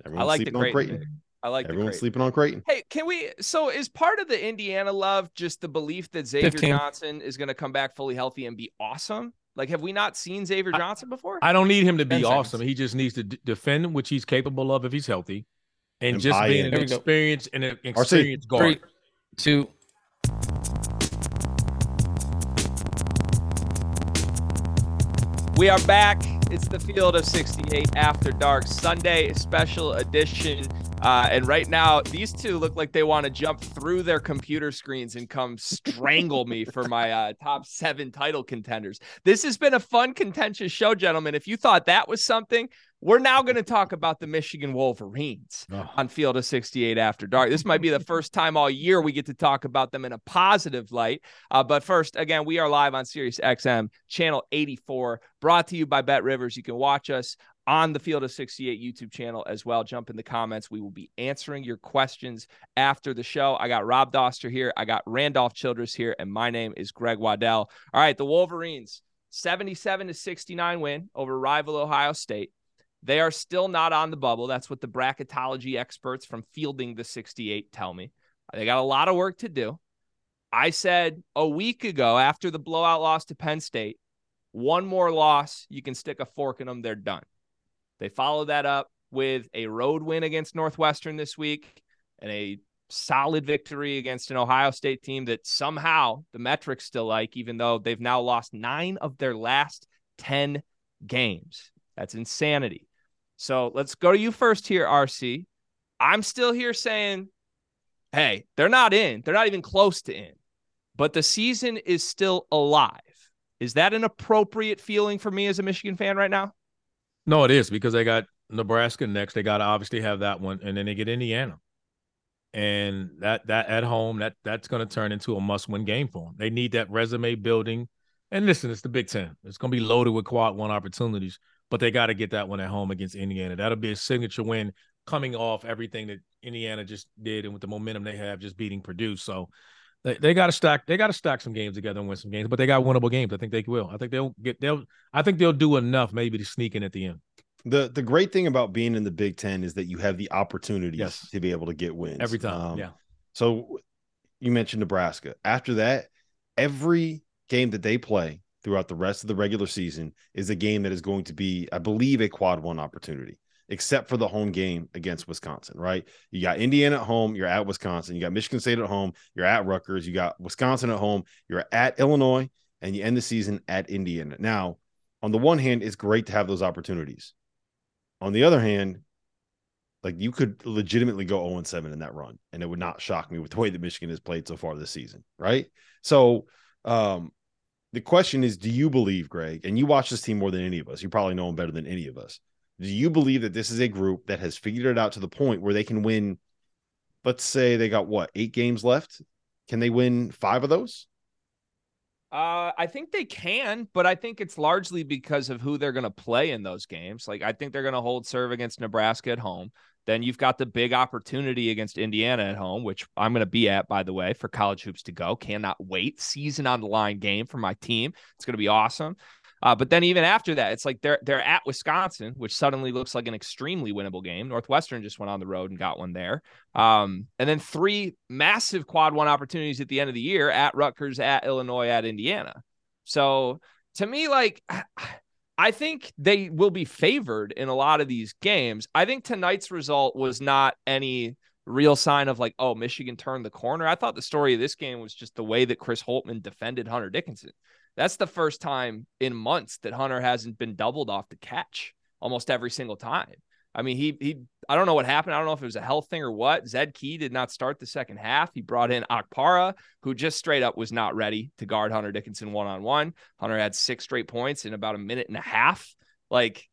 I like the sleeping on Creighton. Creighton. Pick. I like the Everyone's sleeping on Creighton. Hey, can we? So, is part of the Indiana love just the belief that Xavier 15. Johnson is going to come back fully healthy and be awesome? Like, have we not seen Xavier Johnson before? I don't need him to be seconds. awesome. He just needs to d- defend, which he's capable of if he's healthy, and, And just being an There we go. experienced and an RC. experienced guard. Three, two. We are back. It's the Field of 68 After Dark Sunday special edition. Uh, and right now, these two look like they want to jump through their computer screens and come strangle me for my uh, top seven title contenders. This has been a fun, contentious show, gentlemen. If you thought that was something, we're now going to talk about the Michigan Wolverines Oh. on Field of 68 After Dark. This might be the first time all year we get to talk about them in a positive light. Uh, but first, again, we are live on Sirius XM, channel 84, brought to you by Bet Rivers. You can watch us on the Field of 68 YouTube channel as well. Jump in the comments. We will be answering your questions after the show. I got Rob Dauster here. I got Randolph Childress here, and my name is Greg Waddell. All right, the Wolverines, 77 to 69 win over rival Ohio State. They are still not on the bubble. That's what the bracketology experts from fielding the 68 tell me. They got a lot of work to do. I said a week ago after the blowout loss to Penn State, one more loss, you can stick a fork in them, they're done. They followed that up with a road win against Northwestern this week and a solid victory against an Ohio State team that somehow the metrics still like, even though they've now lost nine of their last 10 games. That's insanity. So let's go to you first here, RC. I'm still here saying, hey, they're not in. They're not even close to in, but the season is still alive. Is that an appropriate feeling for me as a Michigan fan right now? No, it is because they got Nebraska next. They got to obviously have that one, and then they get Indiana, and that that at home that that's going to turn into a must-win game for them. They need that resume building. And listen, it's the Big Ten. It's going to be loaded with quad one opportunities, but they got to get that one at home against Indiana. That'll be a signature win coming off everything that Indiana just did and with the momentum they have just beating Purdue. So they, they got to stack. They got to stack some games together and win some games, but they got winnable games. I think they will. I think they'll get. They'll. I think they'll do enough maybe to sneak in at the end. The the great thing about being in the Big Ten is that you have the opportunities Yes. to be able to get wins Every time, Um, yeah. So you mentioned Nebraska. After that, every game that they play throughout the rest of the regular season is a game that is going to be, I believe, a quad one opportunity, except for the home game against Wisconsin, right? You got Indiana at home, you're at Wisconsin, you got Michigan State at home, you're at Rutgers, you got Wisconsin at home, you're at Illinois, and you end the season at Indiana. Now, on the one hand, it's great to have those opportunities. On the other hand, like you could legitimately go 0 7 in that run, and it would not shock me with the way that Michigan has played so far this season, right? So, um, the question is, do you believe, Greg, and you watch this team more than any of us, you probably know them better than any of us. Do you believe that this is a group that has figured it out to the point where they can win? Let's say they got what eight games left. Can they win five of those? Uh, I think they can, but I think it's largely because of who they're going to play in those games. Like, I think they're going to hold serve against Nebraska at home. Then you've got the big opportunity against Indiana at home, which I'm going to be at, by the way, for college hoops to go. Cannot wait. Season on the line game for my team. It's going to be awesome. Uh, but then even after that, it's like they're they're at Wisconsin, which suddenly looks like an extremely winnable game. Northwestern just went on the road and got one there. Um, and then three massive quad one opportunities at the end of the year at Rutgers, at Illinois, at Indiana. So to me, like I think they will be favored in a lot of these games. I think tonight's result was not any real sign of like, oh, Michigan turned the corner. I thought the story of this game was just the way that Chris Holtmann defended Hunter Dickinson. That's the first time in months that Hunter hasn't been doubled off the catch almost every single time. I mean, he he I don't know what happened. I don't know if it was a health thing or what. Zed Key did not start the second half. He brought in Okpara, who just straight up was not ready to guard Hunter Dickinson one on one. Hunter had six straight points in about a minute and a half. Like,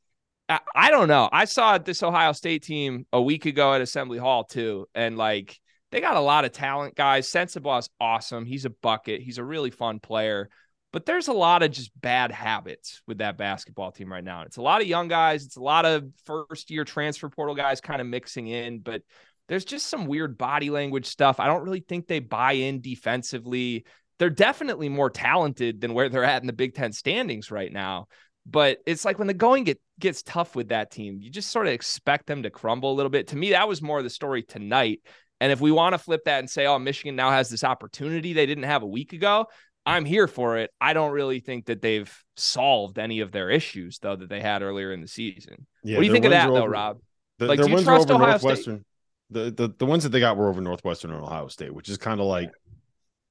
I, I don't know. I saw this Ohio State team a week ago at Assembly Hall too, and like they got a lot of talent, guys. Sensabaugh is awesome. He's a bucket. He's a really fun player. But there's a lot of just bad habits with that basketball team right now. It's a lot of young guys. It's a lot of first year transfer portal guys kind of mixing in, but there's just some weird body language stuff. I don't really think they buy in defensively. They're definitely more talented than where they're at in the Big Ten standings right now. But it's like when the going get, gets tough with that team, you just sort of expect them to crumble a little bit. To me, that was more of the story tonight. And if we want to flip that and say, oh, Michigan now has this opportunity they didn't have a week ago, I'm here for it. I don't really think that they've solved any of their issues though that they had earlier in the season. Yeah, what do you think of that though, over, Rob? The, like, do you trust Ohio Northwestern. State? The, the the ones that they got were over Northwestern and Ohio State, which is kind of like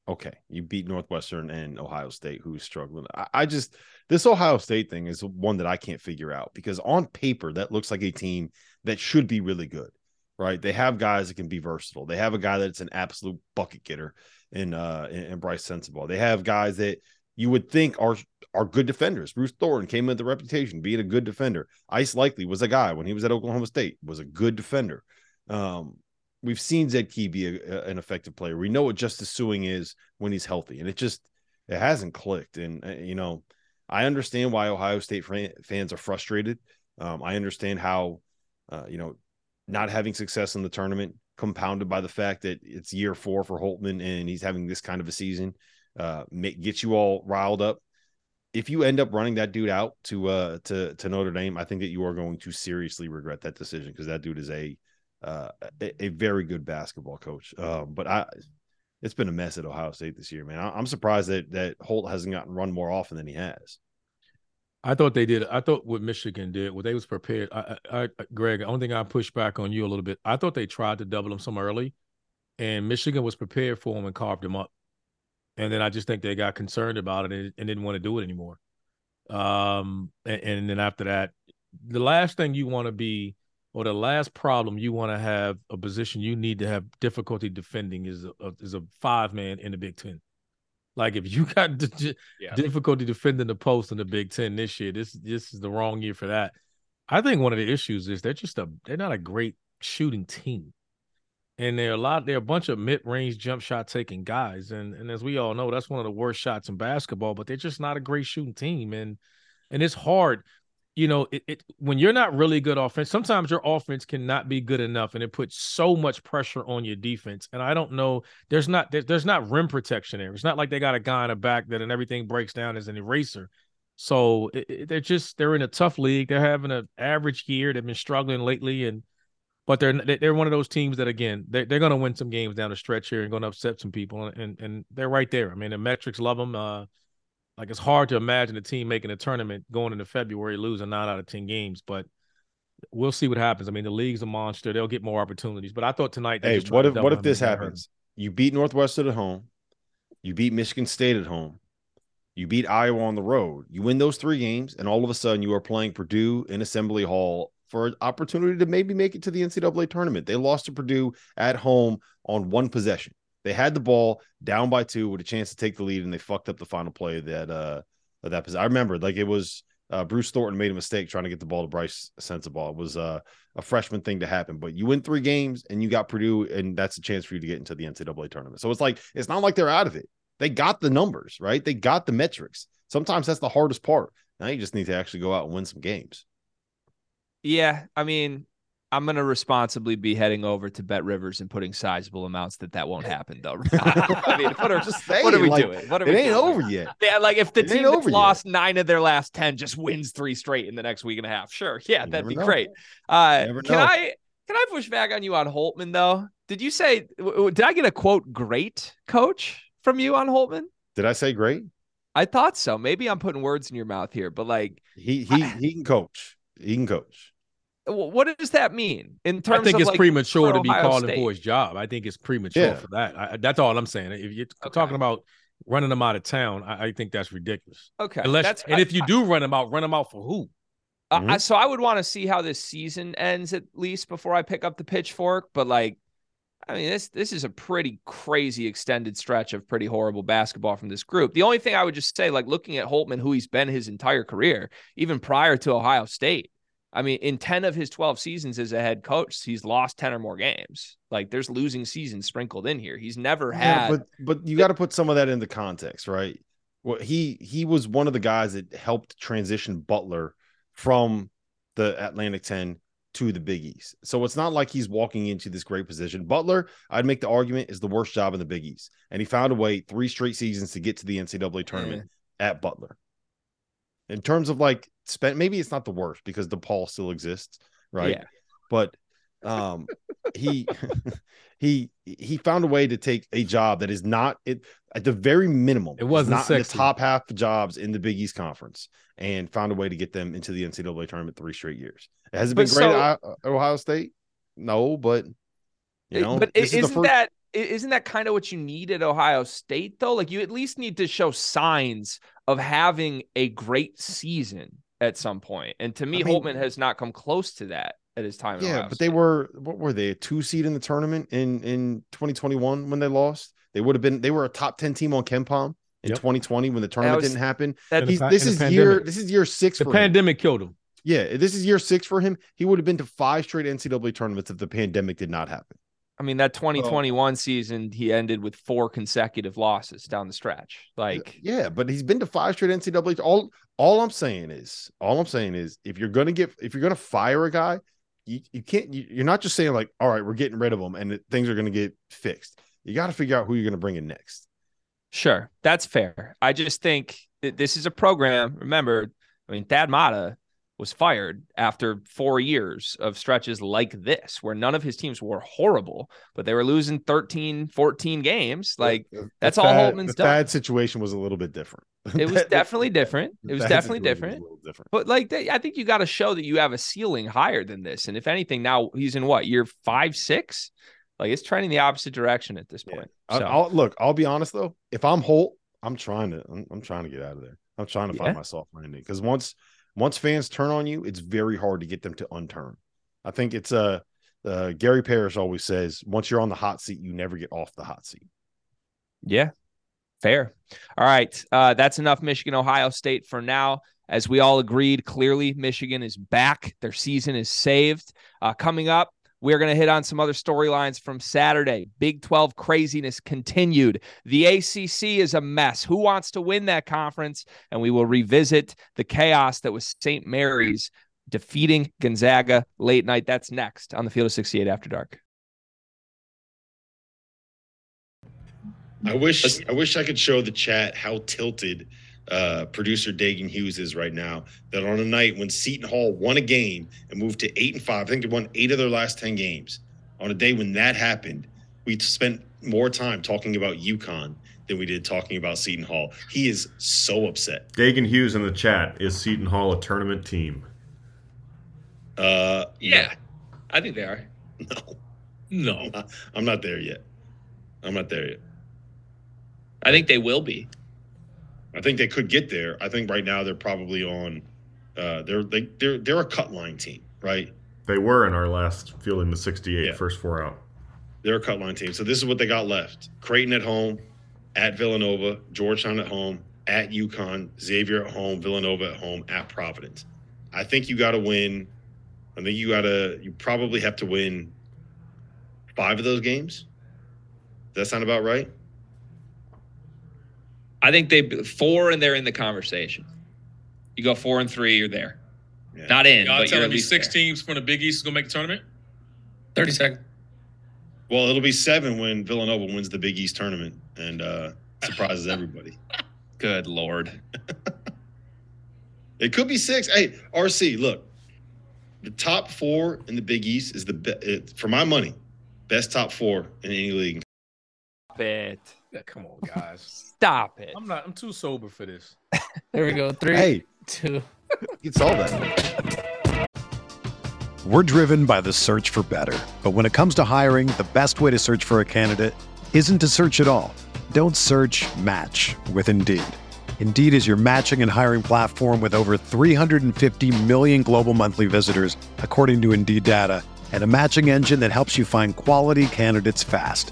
okay, you beat Northwestern and Ohio State, who's struggling. I, I, just this Ohio State thing is one that I can't figure out because on paper that looks like a team that should be really good, right? They have guys that can be versatile. They have a guy that's an absolute bucket getter in uh in, Brice Sensabaugh. They have guys that you would think are are good defenders. Bruce Thornton came with the reputation being a good defender. Ice Likekele was a guy when he was at Oklahoma State was a good defender. Um, we've seen Zed Key be a, a, an effective player. We know what Justice Sueing is when he's healthy, and it just it hasn't clicked. And uh, you know, I understand why Ohio State fans are frustrated. Um, I understand how uh, you know not having success in the tournament compounded by the fact that it's year four for Holtmann and he's having this kind of a season, uh, get you all riled up. If you end up running that dude out to uh to to Notre Dame, I think that you are going to seriously regret that decision because that dude is a uh a, a, very good basketball coach. Um, but I it's been a mess at Ohio State this year, man. I, I'm surprised that that Holt hasn't gotten run more often than he has. I thought they did. I thought what Michigan did, what they was prepared. I, I, I, Greg, the only thing I push back on you a little bit. I thought they tried to double them some early, and Michigan was prepared for them and carved them up. And then I just think they got concerned about it and, and didn't want to do it anymore. Um, and, and then after that, the last thing you want to be, or the last problem you want to have, a position you need to have difficulty defending is a, is a five man in the Big Ten. Like if you got d- yeah. difficulty defending the post in the Big Ten this year, this this is the wrong year for that. I think one of the issues is they're just a they're not a great shooting team, and they're a lot they're a bunch of mid range jump shot taking guys, and and as we all know, that's one of the worst shots in basketball. But they're just not a great shooting team, and and it's hard you know, it, it, when you're not really good offense, sometimes your offense cannot be good enough, and it puts so much pressure on your defense. And I don't know, there's not there, there's not rim protection there. It's not like they got a guy in the back that and everything breaks down as an eraser. So it, they're just they're in a tough league. They're having an average year. They've been struggling lately, and but they're they're one of those teams that again they're, they're going to win some games down the stretch here and going to upset some people, and and they're right there. I mean, the metrics love them. Uh, like it's hard to imagine a team making a tournament going into February losing nine out of ten games, but we'll see what happens. I mean, the league's a monster; they'll get more opportunities. But I thought tonight. Hey, what if what if this happens? You beat Northwestern at home, you beat Michigan State at home, you beat Iowa on the road. You win those three games, and all of a sudden you are playing Purdue in Assembly Hall for an opportunity to maybe make it to the NCAA tournament. They lost to Purdue at home on one possession. They had the ball down by two with a chance to take the lead, and they fucked up the final play that uh of that position. I remember like it was uh, Bruce Thornton made a mistake trying to get the ball to Brice Sensabaugh. It was uh, a freshman thing to happen, but you win three games and you got Purdue, and that's a chance for you to get into the NCAA tournament. So it's like it's not like they're out of it. They got the numbers, right? They got the metrics. Sometimes that's the hardest part. Now you just need to actually go out and win some games. Yeah, I mean, I'm going to responsibly be heading over to Bet Rivers and putting sizable amounts that that won't happen though. I mean, what are, just saying, what are we like, doing? What are it we ain't doing? over yet. Yeah, like if the it team that's lost yet. nine of their last ten just wins three straight in the next week and a half, sure, yeah, you that'd be know. great. Uh, can I can I push back on you on Holtmann though? Did you say did I get a quote great coach from you on Holtmann? Did I say great? I thought so. Maybe I'm putting words in your mouth here, but like he he I, he can coach. He can coach what does that mean in terms? I think it's like, premature to be calling for his job. I think it's premature yeah. for that. I, that's all I'm saying. If you're okay. talking about running them out of town, I, I think that's ridiculous. Okay, unless that's, and I, if you do run them out, run them out for who? Uh, Mhm. I- so I would want to see how this season ends at least before I pick up the pitchfork. But like, I mean, this this is a pretty crazy extended stretch of pretty horrible basketball from this group. The only thing I would just say, like looking at Holtmann, who he's been his entire career, even prior to Ohio State. I mean, in 10 of his 12 seasons as a head coach, he's lost 10 or more games. Like there's losing seasons sprinkled in here. He's never had Yeah, but but you got to put some of that into context, right? Well, he he was one of the guys that helped transition Butler from the Atlantic 10 to the Big East. So it's not like he's walking into this great position. Butler, I'd make the argument, is the worst job in the Big East. And he found a way three straight seasons to get to the NCAA mm. tournament at Butler. In terms of like spent, maybe it's not the worst because the DePaul still exists, right? Yeah. But um he he he found a way to take a job that is not it at the very minimum. It wasn't in the top half jobs in the Big East Conference, and found a way to get them into the NCAA tournament three straight years. It hasn't been great so- at Ohio State, no, but you know, but this is isn't first- that isn't that kind of what you need at Ohio State though? Like you at least need to show signs of having a great season at some point. And to me, I mean- Holtmann has not come close to that at his time. Yeah, Ohio but they were what were they a two seed in the tournament in in 2021 when they lost? They would have been they were a top 10 team on KenPom in Yep. 2020 when the tournament was- didn't happen. that- He's, this is pandemic. year this is year six The for him. pandemic killed him. Yeah, this is year six for him. He would have been to five straight NCAA tournaments if the pandemic did not happen. I mean, that 2021 season, he ended with four consecutive losses down the stretch. Like, Yeah, but he's been to five straight NCAA. All all I'm saying is, all I'm saying is, if you're gonna get, if you're gonna fire a guy, you, you can't. You, you're not just saying like, all right, we're getting rid of him and things are gonna get fixed. You got to figure out who you're gonna bring in next. Sure, that's fair. I just think that this is a program. Remember, I mean, Thad Matta was fired after four years of stretches like this, where none of his teams were horrible, but they were losing 13, 14 games. Like, The- that's the all Thad- Holtmann's the done. Thad situation was a little bit different. It was definitely different. It was definitely situation was different. different. But like, they, I think you got to show that you have a ceiling higher than this. And if anything, now he's in what year five, six? Like, it's trending the opposite direction at this point. I, So, I'll look. I'll be honest though. If I'm Holt, I'm trying to. I'm, I'm trying to get out of there. I'm trying to Yeah. find my soft landing because once once fans turn on you, it's very hard to get them to unturn. I think it's uh, uh Gary Parrish always says, once you're on the hot seat, you never get off the hot seat. Yeah, fair. All right. Uh, that's enough Michigan, Ohio State for now. As we all agreed, clearly Michigan is back. Their season is saved. Uh, coming up, we're going to hit on some other storylines from Saturday. Big 12 craziness continued. The ACC is a mess. Who wants to win that conference? And we will revisit the chaos that was St. Mary's defeating Gonzaga late night. That's next on the Field of 68 After Dark. I wish I wish I could show the chat how tilted uh, producer Dagan Hughes is right now. That on a night when Seton Hall won a game and moved to eight and five, I think they won eight of their last ten games. On a day when that happened, we spent more time talking about UConn than we did talking about Seton Hall. He is so upset. Dagan Hughes in the chat is Seton Hall a tournament team? Uh, Yeah, I think they are. no, No. no, I'm not there yet. I'm not there yet. I think they will be. I think they could get there. I think right now they're probably on. Uh, they're they, they're they're a cut line team, right? They were in our last fielding the 68, Yeah. first four out. They're a cut line team. So this is what they got left: Creighton at home, at Villanova, Georgetown at home, at UConn, Xavier at home, Villanova at home, at Providence. I think you got to win. I think you got to. You probably have to win five of those games. Does that sound about right? I think they four and they're in the conversation. You go four and three, you're there. Yeah. Not in, Y'all but you're telling me six there. teams from the Big East is gonna make the tournament? Thirty seconds. Well, it'll be seven when Villanova wins the Big East tournament and uh, surprises everybody. Good lord. It could be six. Hey, RC, look, the top four in the Big East is the be- it, for my money, best top four in any league. Stop it. Yeah, come on, guys. Stop it. I'm not. I'm too sober for this. There we go. Three, Hey, two. you saw that. We're driven by the search for better. But when it comes to hiring, the best way to search for a candidate isn't to search at all. Don't search match with Indeed. Indeed is your matching and hiring platform with over 350 million global monthly visitors, according to Indeed data, and a matching engine that helps you find quality candidates fast.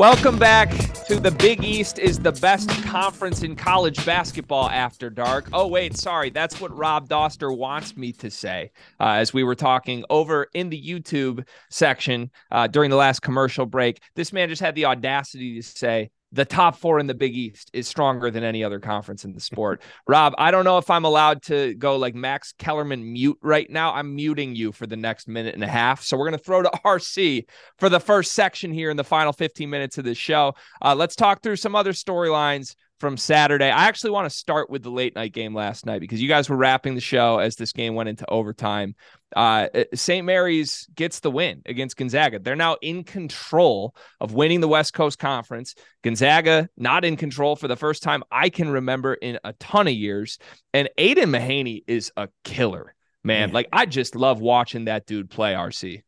Welcome back to the Big East is the best conference in college basketball after dark. Oh, wait, sorry. That's what Rob Dauster wants me to say. Uh, as we were talking over in the YouTube section uh, during the last commercial break, this man just had the audacity to say, the top four in the Big East is stronger than any other conference in the sport. Rob, I don't know if I'm allowed to go like Max Kellerman mute right now. I'm muting you for the next minute and a half. So we're going to throw to RC for the first section here in the final 15 minutes of this show. Uh, let's talk through some other storylines from Saturday. I actually want to start with the late night game last night because you guys were wrapping the show as this game went into overtime. Uh, St. Mary's gets the win against Gonzaga. They're now in control of winning the West Coast Conference. Gonzaga not in control for the first time I can remember in a ton of years. And Aidan Mahaney is a killer, man. man. Like I just love watching that dude play. RC.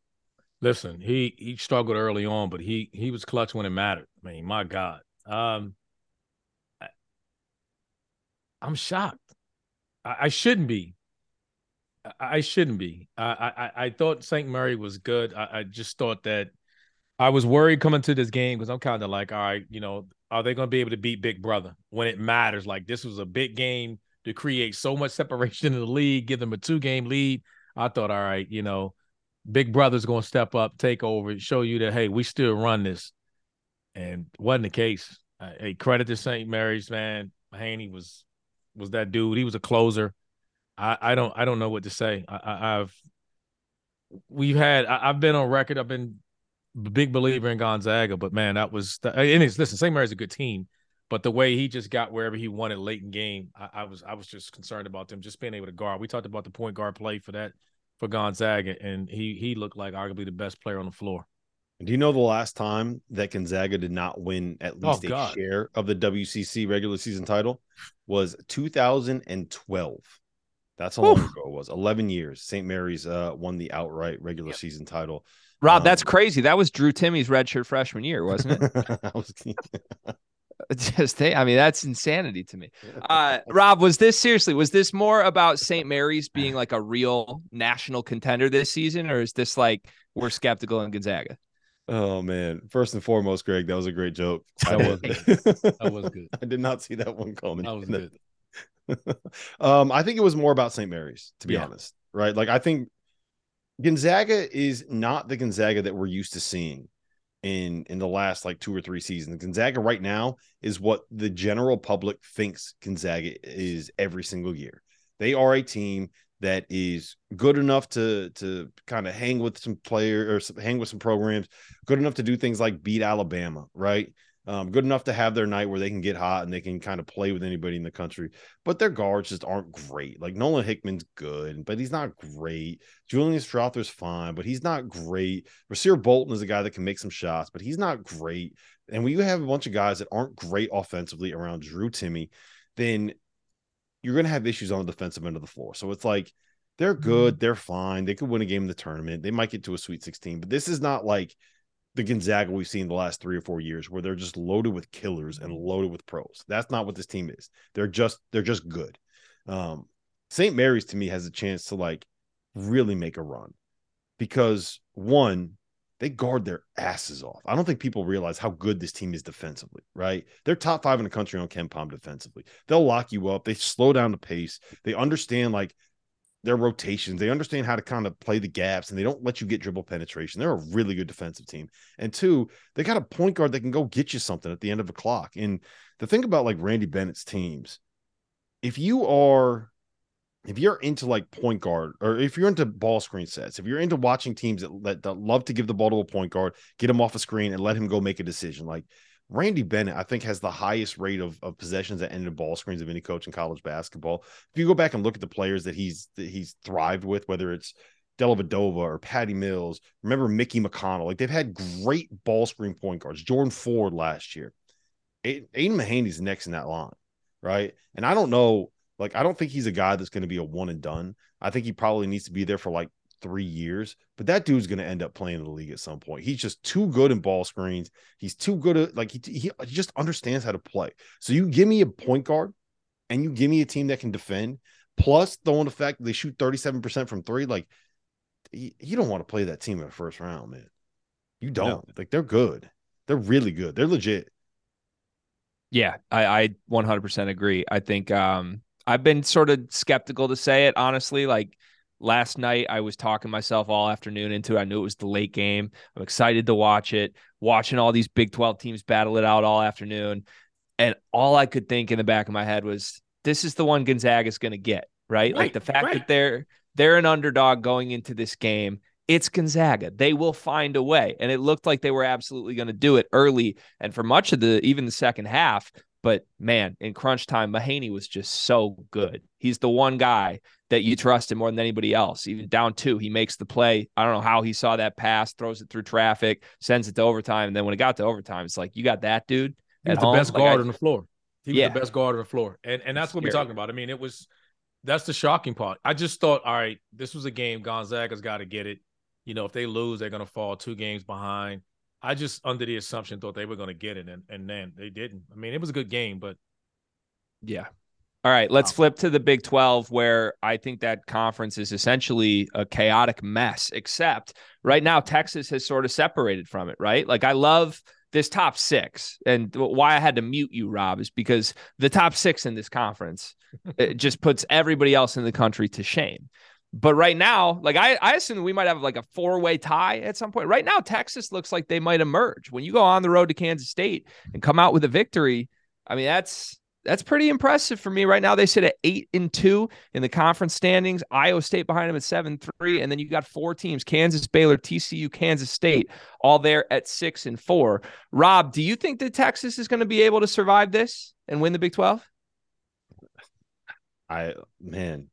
Listen, he he struggled early on, but he he was clutch when it mattered. I mean, my God. Um, I'm shocked. I, I shouldn't be. I, I shouldn't be. I, I, I thought St. Mary was good. I, I just thought that I was worried coming to this game because I'm kind of like, all right, you know, are they going to be able to beat Big Brother when it matters? Like this was a big game to create so much separation in the league, give them a two game lead. I thought, all right, you know, Big Brother's going to step up, take over, show you that hey, we still run this, and wasn't the case. Hey, credit to St. Mary's man. Haney was was that dude. He was a closer. I, I don't I don't know what to say. I, have we've had I, have been on record. I've been big believer in Gonzaga, but man, that was the, and it's listen. St. Mary's a good team, but the way he just got wherever he wanted late in game, I, I was I was just concerned about them just being able to guard. We talked about the point guard play for that for Gonzaga, and he he looked like arguably the best player on the floor. Do you know the last time that Gonzaga did not win at oh, least oh, a God. share of the WCC regular season title was 2012. That's how long ago it was. 11 years. St. Mary's uh, won the outright regular yep. season title. Rob, um, that's crazy. That was Drew Timme's redshirt freshman year, wasn't it? was, just I mean, that's insanity to me. Uh, Rob, was this seriously? Was this more about St. Mary's being like a real national contender this season, or is this like we're skeptical in Gonzaga? Oh man! First and foremost, Greg, that was a great joke. That was that was good. I did not see that one coming. That was good. um, I think it was more about St. Mary's, to be yeah. honest. Right? Like I think Gonzaga is not the Gonzaga that we're used to seeing in in the last like two or three seasons. Gonzaga right now is what the general public thinks Gonzaga is every single year. They are a team that is good enough to to kind of hang with some players or hang with some programs, good enough to do things like beat Alabama, right? Um, good enough to have their night where they can get hot and they can kind of play with anybody in the country. But their guards just aren't great. Like Nolan Hickman's good, but he's not great. Julian Strawther's fine, but he's not great. Rasir Bolton is a guy that can make some shots, but he's not great. And when you have a bunch of guys that aren't great offensively around Drew Timme, then you're going to have issues on the defensive end of the floor. So it's like they're good, mm-hmm. they're fine, they could win a game in the tournament, they might get to a Sweet 16, but this is not like the Gonzaga we've seen the last three or four years where they're just loaded with killers and loaded with pros. That's not what this team is. They're just they're just good. Um, St. Mary's to me has a chance to like really make a run because one, they guard their asses off. I don't think people realize how good this team is defensively, right? They're top five in the country on KenPom defensively. They'll lock you up. They slow down the pace. They understand like their rotations. They understand how to kind of play the gaps and they don't let you get dribble penetration. They're a really good defensive team. And two, they got a point guard that can go get you something at the end of a clock. And the thing about like Randy Bennett's teams, if you are if you're into like point guard or if you're into ball screen sets, if you're into watching teams that, that, that love to give the ball to a point guard, get him off a screen and let him go make a decision, like Randy Bennett, I think, has the highest rate of, of possessions that ended ball screens of any coach in college basketball. If you go back and look at the players that he's that he's thrived with, whether it's Dellavedova or Patty Mills, remember Mickey McConnell, like they've had great ball screen point guards. Jordan Ford last year, Aidan Mahaney's next in that line, right? And I don't know, like I don't think he's a guy that's going to be a one and done. I think he probably needs to be there for like three years, but that dude's going to end up playing in the league at some point. He's just too good in ball screens. He's too good at like he, he just understands how to play. So you give me a point guard and you give me a team that can defend, plus throwing the fact they shoot 37% from three, like you, you don't want to play that team in the first round, man. You don't. No. Like they're good. They're really good. They're legit. Yeah, I, I 100% agree. I think um I've been sort of skeptical to say it honestly. Like last night I was talking myself all afternoon into it. I knew it was the late game. I'm excited to watch it, watching all these Big 12 teams battle it out all afternoon. And all I could think in the back of my head was this is the one Gonzaga's going to get, right? right? Like the fact right. that they're they're an underdog going into this game. It's Gonzaga. They will find a way. And it looked like they were absolutely going to do it early and for much of the even the second half. But man, in crunch time, Mahaney was just so good. He's the one guy that you trust him more than anybody else. Even down two, he makes the play. I don't know how he saw that pass, throws it through traffic, sends it to overtime. And then when it got to overtime, it's like, you got that dude. He's the home. best guard I, on the floor. He was yeah. the best guard on the floor. And and that's what we're talking about. I mean, it was that's the shocking part. I just thought, all right, this was a game. Gonzaga's got to get it. You know, if they lose, they're gonna fall two games behind. I just under the assumption thought they were going to get it, and and then they didn't. I mean, it was a good game, but yeah. All right, let's wow. flip to the Big 12, where I think that conference is essentially a chaotic mess, except right now, Texas has sort of separated from it, right? Like, I love this top six. And why I had to mute you, Rob, is because the top six in this conference it just puts everybody else in the country to shame. But right now, like I, I assume we might have like a four way tie at some point. Right now, Texas looks like they might emerge. When you go on the road to Kansas State and come out with a victory, I mean, that's that's pretty impressive for me right now. They sit at eight and two in the conference standings. Iowa State behind them at seven three, and then you got four teams: Kansas, Baylor, TCU, Kansas State, all there at six and four. Rob, do you think that Texas is going to be able to survive this and win the Big Twelve? I man,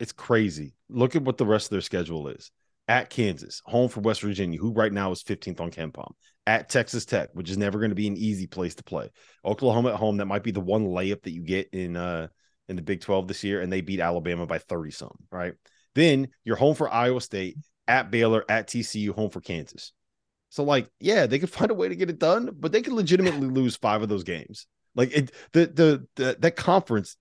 it's crazy. Look at what the rest of their schedule is. At Kansas, home for West Virginia, who right now is 15th on KenPom. At Texas Tech, which is never going to be an easy place to play. Oklahoma at home, that might be the one layup that you get in uh in the Big 12 this year, and they beat Alabama by 30 something, right? Then you're home for Iowa State, at Baylor, at TCU, home for Kansas. So, like, yeah, they could find a way to get it done, but they could legitimately lose five of those games. Like it, the, the the that conference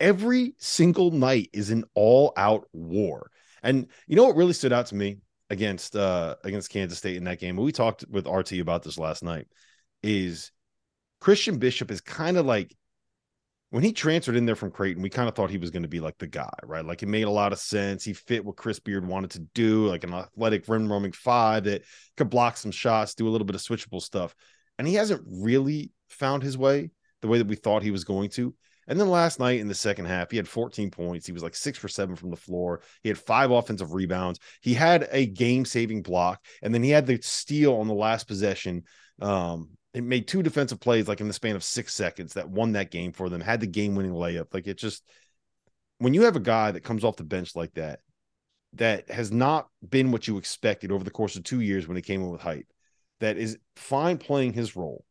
every single night is an all out war. And you know what really stood out to me against uh against Kansas State in that game? We talked with RT about this last night. Is Christian Bishop is kind of like when he transferred in there from Creighton, we kind of thought he was going to be like the guy, right? Like it made a lot of sense. He fit what Chris Beard wanted to do, like an athletic rim roaming five that could block some shots, do a little bit of switchable stuff. And he hasn't really found his way the way that we thought he was going to. And then last night in the second half, he had 14 points. He was like six for seven from the floor. He had five offensive rebounds. He had a game saving block, and then he had the steal on the last possession. Um, it made two defensive plays like in the span of six seconds that won that game for them, had the game winning layup. Like it just, when you have a guy that comes off the bench like that, that has not been what you expected over the course of two years when he came in with hype, that is fine playing his role.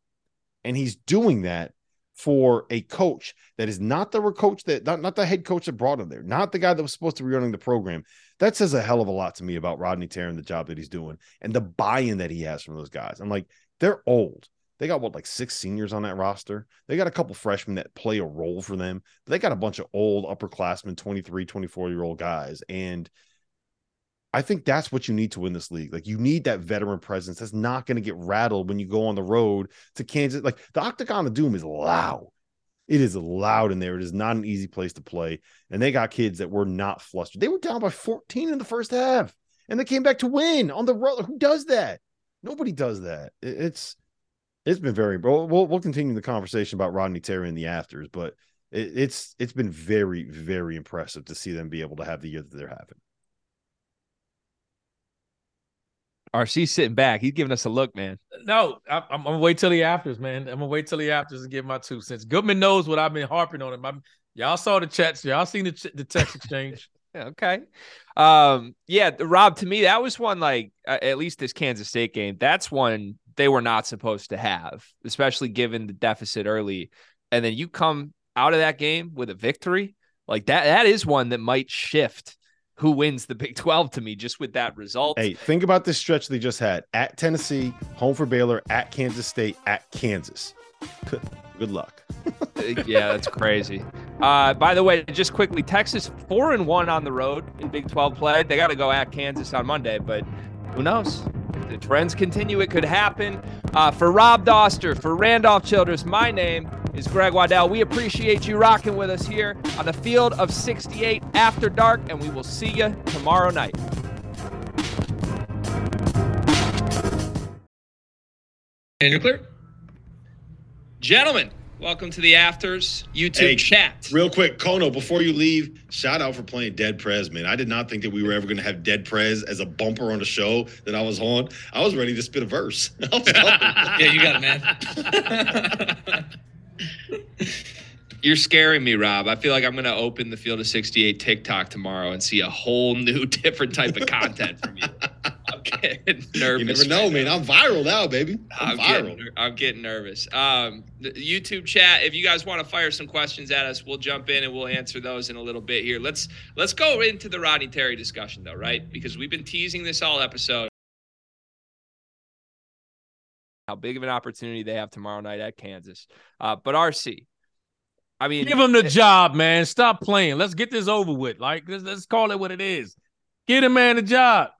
And he's doing that for a coach that is not the coach that not, not the head coach that brought him there, not the guy that was supposed to be running the program. That says a hell of a lot to me about Rodney Terry and the job that he's doing and the buy-in that he has from those guys. I'm like, they're old. They got what like six seniors on that roster. They got a couple freshmen that play a role for them. They got a bunch of old upperclassmen, 23, 24 year old guys. And I think that's what you need to win this league. Like you need that veteran presence that's not going to get rattled when you go on the road to Kansas. Like the Octagon of Doom is loud. It is loud in there. It is not an easy place to play. And they got kids that were not flustered. They were down by 14 in the first half and they came back to win on the road. Who does that? Nobody does that. It's it's been very we'll we'll continue the conversation about Rodney Terry and the afters, but it, it's it's been very, very impressive to see them be able to have the year that they're having. RC sitting back. He's giving us a look, man. No, I, I'm, gonna wait till the afters, man. I'm gonna wait till the afters and give my two cents. Goodman knows what I've been harping on him. I'm, y'all saw the chats. Y'all seen the, the text exchange. okay. Um, yeah, Rob, to me, that was one like uh, at least this Kansas State game. That's one they were not supposed to have, especially given the deficit early. And then you come out of that game with a victory. Like that, that is one that might shift who wins the Big 12 to me just with that result. Hey, think about this stretch they just had at Tennessee, home for Baylor, at Kansas State, at Kansas. Good luck. Uh, yeah, that's crazy. Uh, by the way, just quickly, Texas four and one on the road in Big 12 play. They got to go at Kansas on Monday, but who knows? If the trends continue, it could happen. Uh, for Rob Dauster, for Randolph Childress, my name is Greg Waddell. We appreciate you rocking with us here on the field of 68 after dark, and we will see you tomorrow night. And you're clear. Gentlemen, welcome to the Afters YouTube Hey, chat. Real quick, Kono, before you leave, shout out for playing Dead Prez, man. I did not think that we were ever going to have Dead Prez as a bumper on the show that I was on. I was ready to spit a verse. Yeah, you got it, man. You're scaring me, Rob. I feel like I'm going to open the Field of 68 TikTok tomorrow and see a whole new, different type of content from you. I'm getting nervous. You never know, right man. now. I'm viral now, baby. I'm, I'm viral. getting, I'm getting nervous. Um, the YouTube chat. If you guys want to fire some questions at us, we'll jump in and we'll answer those in a little bit here. Let's let's go into the Rodney Terry discussion though, right? Because we've been teasing this all episode. How big of an opportunity they have tomorrow night at Kansas. Uh, but RC, I mean, Give him the job, man. Stop playing. Let's get this over with. Like, let's, let's call it what it is. Get a man a job.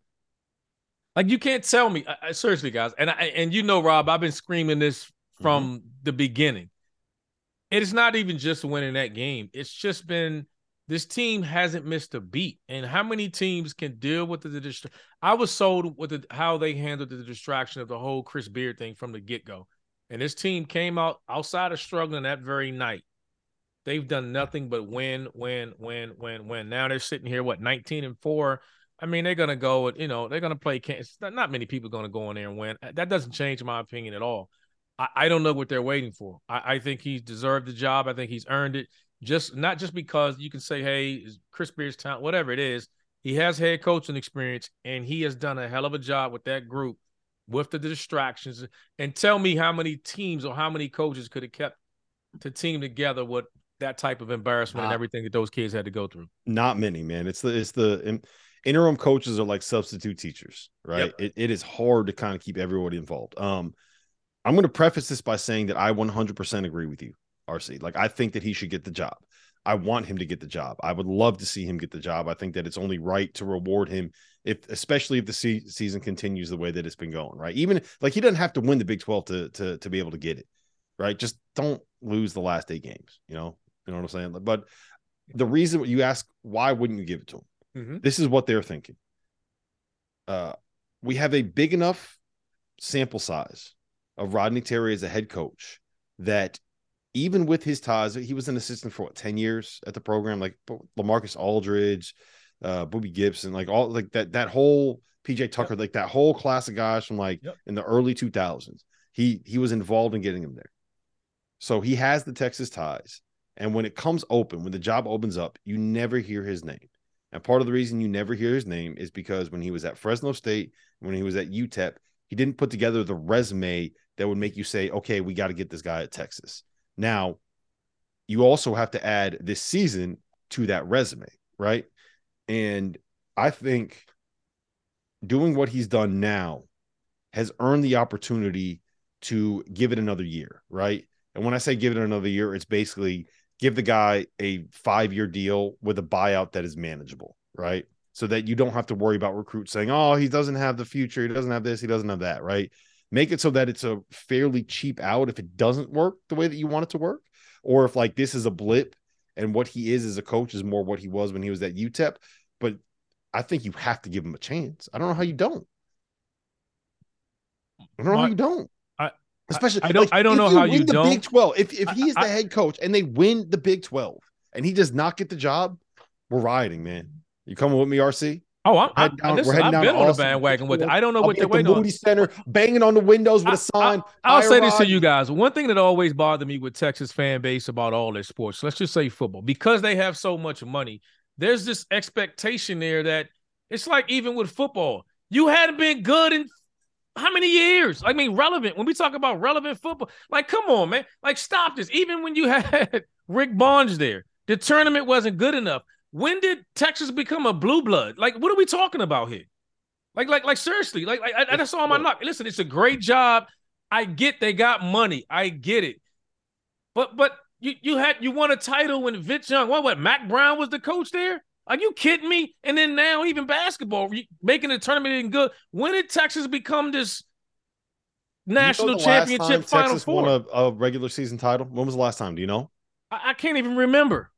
Like, you can't tell me. I, I- seriously, guys, and I, and you know, Rob, I've been screaming this from the beginning. It is not even just winning that game. It's just been this team hasn't missed a beat. And how many teams can deal with the, the I was sold with the, how they handled the distraction of the whole Chris Beard thing from the get go. And this team came out outside of struggling that very night. They've done nothing but win, win, win, win, win. Now they're sitting here, what, 19 and four. I mean, they're gonna go, you know, they're gonna play. Kansas. Not, many people gonna go in there and win. Uh, that doesn't change my opinion at all. I, I don't know what they're waiting for. I, I think he's deserved the job. I think he's earned it. Just not just because you can say, hey, Chris Beard's talent, whatever it is. He has head coaching experience, and he has done a hell of a job with that group, with the distractions. And tell me how many teams or how many coaches could have kept the team together with that type of embarrassment and Ah. everything that those kids had to go through. Not many, man. It's the it's the in- interim coaches are like substitute teachers, right? It, it is hard to kind of keep everybody involved. Um, I'm going to preface this by saying that I 100% agree with you, RC. Like I think that he should get the job. I want him to get the job. I would love to see him get the job. I think that it's only right to reward him if, especially if the se- season continues the way that it's been going, right? Even like he doesn't have to win the Big 12 to to to be able to get it, right? Just don't lose the last eight games, you know. You know what I'm saying? But the reason you ask, why wouldn't you give it to him? Mhm. This is what they're thinking. Uh, we have a big enough sample size of Rodney Terry as a head coach that even with his ties, he was an assistant for what 10 years at the program, like Lamarcus Aldridge, uh, Booby Gibson, like all like that, that whole PJ Tucker, like that whole class of guys from like Yep. in the early 2000s. He he was involved in getting him there. So he has the Texas ties. And when it comes open, when the job opens up, you never hear his name. And part of the reason you never hear his name is because when he was at Fresno State, when he was at UTEP, he didn't put together the resume that would make you say, okay, we got to get this guy at Texas. Now, you also have to add this season to that resume, right? And I think doing what he's done now has earned the opportunity to give it another year, right? And when I say give it another year, it's basically give the guy a five year deal with a buyout that is manageable, right? So that you don't have to worry about recruits saying, oh, he doesn't have the future. He doesn't have this. He doesn't have that, right? Make it so that it's a fairly cheap out if it doesn't work the way that you want it to work. or if like this is a blip and what he is as a coach is more what he was when he was at UTEP. But I think you have to give him a chance. I don't know how you don't. I don't know how you don't. I- Especially, I don't- like, I don't know you how you the don't. Big Twelve. If if he is the I- head coach and they win the Big Twelve and he does not get the job, we're rioting, man. You coming with me, RC? Oh, I'm, I, heading down- listen, I've been on the bandwagon with it. I don't know I'll what they're at the waiting on. Center, banging on the windows with a sign. I'll say "Fire this to you guys. One thing that always bothered me with Texas fan base about all their sports, let's just say football, because they have so much money, there's this expectation there that it's like even with football, you hadn't been good in how many years? I mean, relevant. When we talk about relevant football, like, come on, man. Like, stop this. Even when you had Rick Barnes there, the tournament wasn't good enough. When did Texas become a blue blood? Like, what are we talking about here? Like, like, like, seriously, like, I, I, that's all my knock. Listen, it's a great job. I get they got money. I get it. But, but you, you had you won a title when Vince Young, what, what, Mack Brown was the coach there? Are you kidding me? And then now even basketball, making the tournament isn't good. When did Texas become this You know national last championship time final Texas four? won a, a regular season title. When was the last time? Do you know? I, I can't even remember.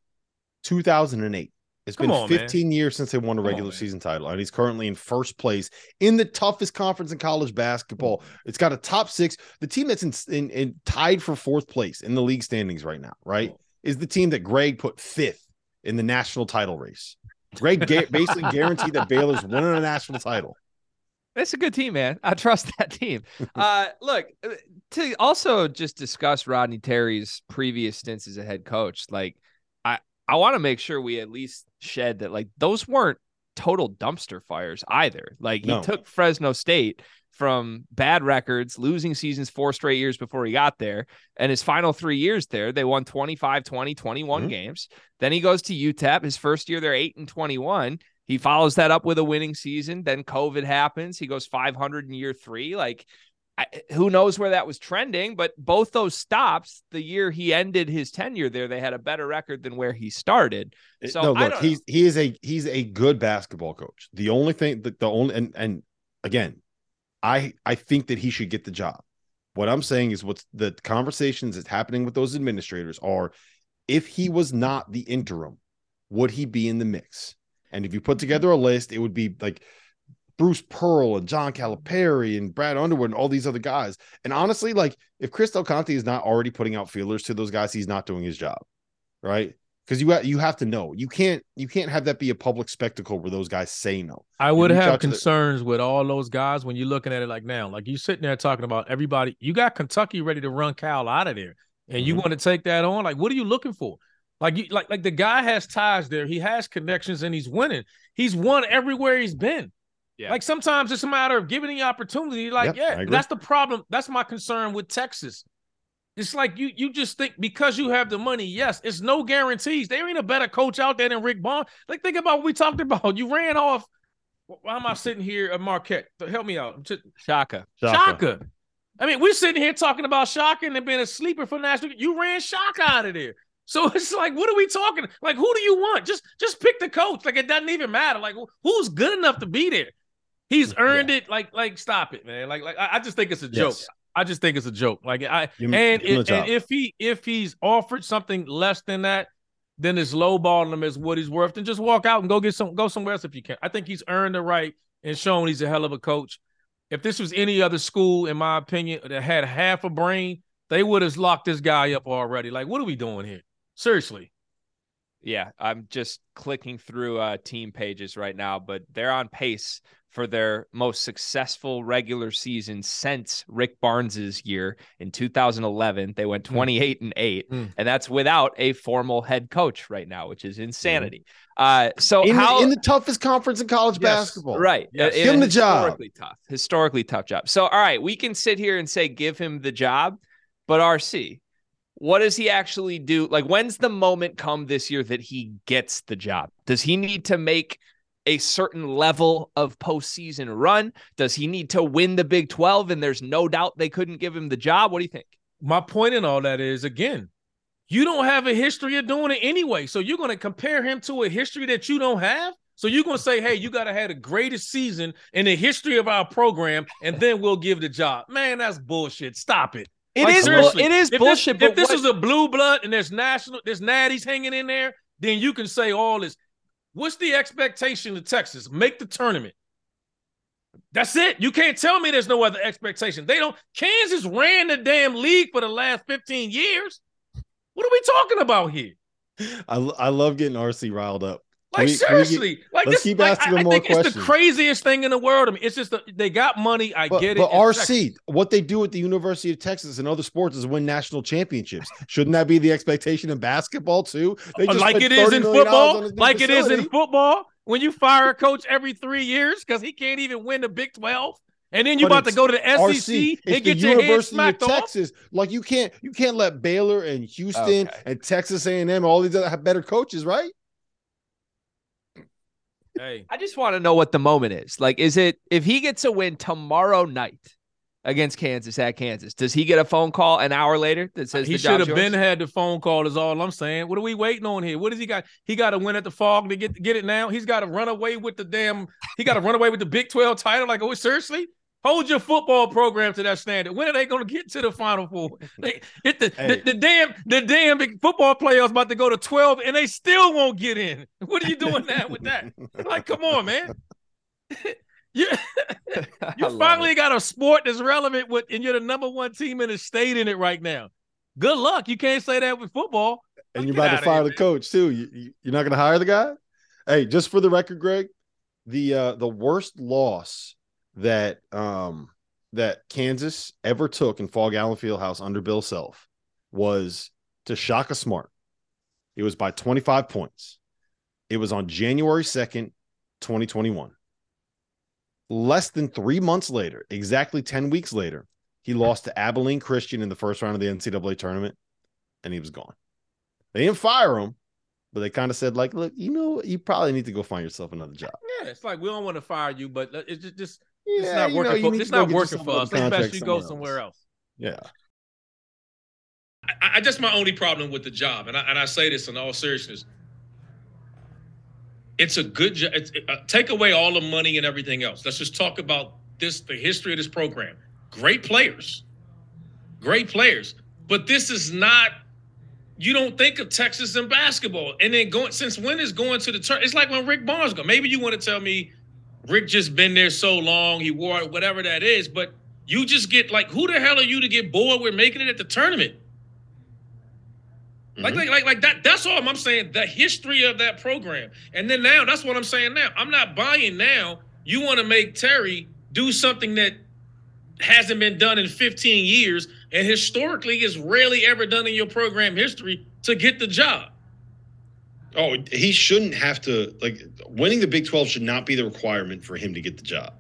2008. It's Come been on, man. 15 years since they won a Come on, regular season title, and he's currently in first place in the toughest conference in college basketball. It's got a top six. The team that's in, in, in tied for fourth place in the league standings right now, right, is the team that Greg put fifth in the national title race. Greg ga- basically guaranteed that Baylor's winning a national title. That's a good team, man. I trust that team. Uh, look, uh, to also just discuss Rodney Terry's previous stints as a head coach, like I, want to make sure we at least shed that like those weren't total dumpster fires either. Like he No. took Fresno State from bad records, losing seasons four straight years before he got there. And his final three years there, they won 25, 20, 21 Mhm. games. Then he goes to UTEP. His first year, they're eight and 21. He follows that up with a winning season. Then COVID happens. He goes 500 in year three. Like, I, who knows where that was trending? But both those stops, the year he ended his tenure there, they had a better record than where he started. Eh, so no, look, he's he is a he's a good basketball coach. The only thing that the only and and again, I I think that he should get the job. What I'm saying is what's the conversations that's happening with those administrators are if he was not the interim, would he be in the mix? And if you put mm-hmm. together a list, it would be like Bruce Pearl and John Calipari and Brad Underwood and all these other guys. And honestly, like if Chris Del Conte is not already putting out feelers to those guys, he's not doing his job, right? Because you ha- you have to know you can't you can't have that be a public spectacle where those guys say no. I would have to the- concerns with all those guys when you're looking at it like now. Like you sitting there talking about everybody. You got Kentucky ready to run Cal out of there, and you Mhm. want to take that on. Like, what are you looking for? Like you like like the guy has ties there. He has connections and he's winning. He's won everywhere he's been. Yeah. Like sometimes it's a matter of giving the opportunity. Like, Yep, yeah, that's the problem. That's my concern with Texas. It's like you you just think because you have the money, yes, it's no guarantees. There ain't a better coach out there than Rick Bond. Like, think about what we talked about. You ran off. Why am I sitting here at Marquette? Help me out. I'm just, Shaka. Shaka. Shaka. I mean, we're sitting here talking about Shaka and being a sleeper for national. You ran Shaka out of there. So it's like, what are we talking? Like, who do you want? Just just pick the coach. Like, it doesn't even matter. Like, who's good enough to be there? He's earned it. Like, like, stop it, man. Like, like, I, I just think it's a joke. Yes. I just think it's a joke. Like, I Give and, give him if, and if he if he's offered something less than that, then it's lowballing him as what he's worth. Then just walk out and go get some go somewhere else if you can. I think he's earned the right and shown he's a hell of a coach. If this was any other school, in my opinion, that had half a brain, they would have locked this guy up already. Like, what are we doing here? Seriously. Yeah, I'm just clicking through uh, team pages right now, but they're on pace for their most successful regular season since Rick Barnes's year in 2011. They went 28 and 8, Mm. and that's without a formal head coach right now, which is insanity. Uh, so in, how the, in the toughest conference in college Yes. basketball. Right. Yes. Give him the job. Historically tough. Historically tough job. So, all right, we can sit here and say give him the job, but RC, what does he actually do? Like, when's the moment come this year that he gets the job? Does he need to make a certain level of postseason run? Does he need to win the Big 12? And there's no doubt they couldn't give him the job. What do you think? My point in all that is again, you don't have a history of doing it anyway. So you're going to compare him to a history that you don't have. So you're going to say, hey, you got to have the greatest season in the history of our program, and then we'll give the job. Man, that's bullshit. Stop it. It like, is, Seriously, it is if bullshit, This, but if this what- is a blue blood and there's national, there's natties hanging in there, then you can say all this. What's the expectation of Texas? Make the tournament. That's it. You can't tell me there's no other expectation. They don't. Kansas ran the damn league for the last 15 years. What are we talking about here? I, I love getting RC riled up. Like we- can we get- seriously, like this. keep like, asking I, I more think it's the craziest thing in the world. I mean, it's just the, they got money. I But, get it. but RC, what they do at the University of Texas and other sports is win national championships. Shouldn't that be the expectation in basketball too? They like it is in football, like it is in football. When you fire a coach every three years because he can't even win the Big Twelve, and then you But about to go to the SEC RC, and get your head University of smacked off. Texas. Like you can't you can't let Baylor and Houston Okay. and Texas A and M all these other have better coaches, right? Hey, I just want to know what the moment is. Like, is it if he gets a win tomorrow night against Kansas at Kansas, does he get a phone call an hour later that says he should have been had the phone call. Is all I'm saying. What are we waiting on here? What does he got? He got to win at the Phog to get get it now. He's got to run away with the damn. He got to run away with the Big Twelve title. Like, oh, seriously? Hold your football program to that standard. When are they going to get to the Final Four? They, it, the, Hey. the, the damn the damn big football playoffs about to go to twelve, and they still won't get in. What are you doing now with that? Like, come on, man. you you finally it. got a sport that's relevant with, and you're the number one team in the state in it right now. Good luck. You can't say that with football. and you're about to fire here, the coach too. You, you you're not going to hire the guy. Hey, just for the record, Greg, the uh the worst loss that um that Kansas ever took in Phog Allen Fieldhouse under Bill Self was to Shaka Smart. It was by 25 points. It was on January 2nd, 2021. Less than three months later, exactly 10 weeks later, he lost to Abilene Christian in the first round of the NCAA tournament, and he was gone. They didn't fire him, but they kind of said, like, look, you know, you probably need to go find yourself another job. Yeah, it's like we don't want to fire you, but it's just, just Yeah, it's not you know, working. for, it's not working for us. It's best you go somewhere somewhere else. Yeah. I, I that's my only problem with the job, and I, and I say this in all seriousness. It's a good job. Uh, take away all the money and everything else. Let's just talk about this, the history of this program. Great players, great players, but this is not. You don't think of Texas in basketball, and then going since when is going to the turn? It's like when Rick Barnes go. Maybe you want to tell me Rick just been there so long, he wore it, whatever that is, but you just get like, who the hell are you to get bored with making it at the tournament? Like, mm-hmm. like, like, like that. That's all I'm saying. The history of that program, and then now, that's what I'm saying. Now, I'm not buying. Now, you want to make Terry do something that hasn't been done in 15 years, and historically is rarely ever done in your program history to get the job. Oh, he shouldn't have to like winning the Big 12 should not be the requirement for him to get the job.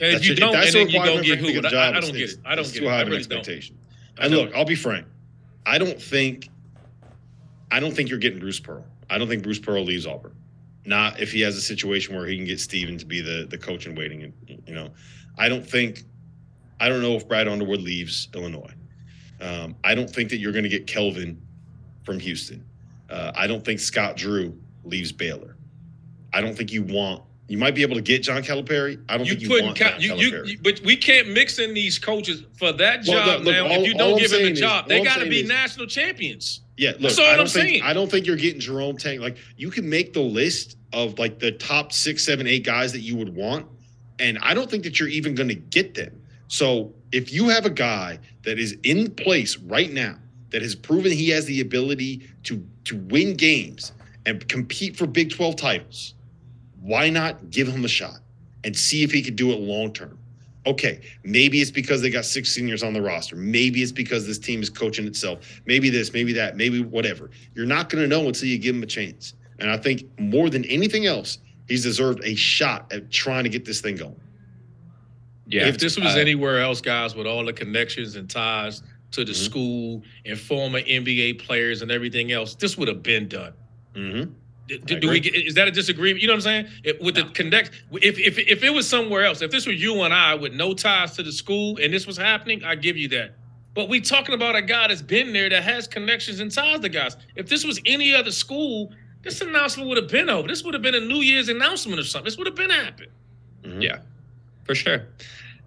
And if That's you don't, that's and the then you for get who? the I, job. I don't get it. I don't it's get too it. high I of an really don't. expectation. I And don't. look, I'll be frank. I don't think I don't think you're getting Bruce Pearl. I don't think Bruce Pearl leaves Auburn. Not if he has a situation where he can get Steven to be the the coach in waiting. And you know, I don't think I don't know if Brad Underwood leaves Illinois. Um, I don't think that you're going to get Kelvin from Houston. Uh, I don't think Scott Drew leaves Baylor. I don't think you want. You might be able to get John Calipari. I don't You think you want Ca- John you, Calipari. you, but we can't mix in these coaches for that Well, job look, look, now. all- if you don't give him is- job, they got to be is- national champions. Yeah, look, That's all I I'm think saying. I don't think you're getting Jerome Tang. Like you can make the list of like the top six, seven, eight guys that you would want, and I don't think that you're even going to get them. So if you have a guy that is in place right now that has proven he has the ability to to win games and compete for Big 12 titles, why not give him a shot and see if he could do it long term? Okay, maybe it's because they got six seniors on the roster. Maybe it's because this team is coaching itself. Maybe this, maybe that, maybe whatever. You're not going to know until you give him a chance. And I think more than anything else, he's deserved a shot at trying to get this thing going. Yeah. if this was uh, anywhere else, guys, with all the connections and ties to the Mhm. school and former NBA players and everything else, this would have been done. Mm-hmm. Do, do we get, is that a disagreement? You know what I'm saying? If, with the connect, if, if if it was somewhere else, if this were you and I with no ties to the school and this was happening, I give you that. But we talking about a guy that's been there that has connections and ties to guys. If this was any other school, this announcement would have been over. This would have been a New Year's announcement or something. This would have been happened. Mm-hmm. Yeah, for sure.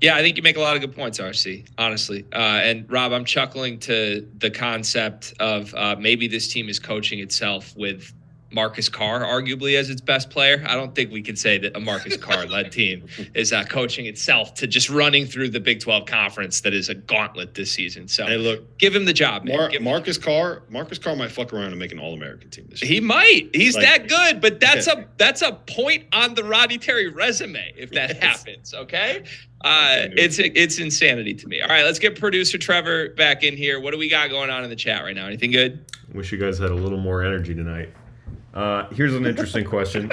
Yeah, I think you make a lot of good points, RC. Honestly, uh, and Rob, I'm chuckling to the concept of uh, maybe this team is coaching itself with Marcus Carr, arguably as its best player. I don't think we can say that a Marcus Carr led team is uh, coaching itself to just running through the Big 12 conference that is a gauntlet this season. So Hey, look, give him the job, man. Mar- Marcus Carr, Marcus Carr might fuck around and make an All American team this year. He might. He's Like- that good, but that's Yeah. a that's a point on the Rodney Terry resume if that Yes. happens. Okay, uh, it's it's insanity to me. All right, let's get producer Trevor back in here. What do we got going on in the chat right now? Anything good? Wish you guys had a little more energy tonight. Uh, here's an interesting question.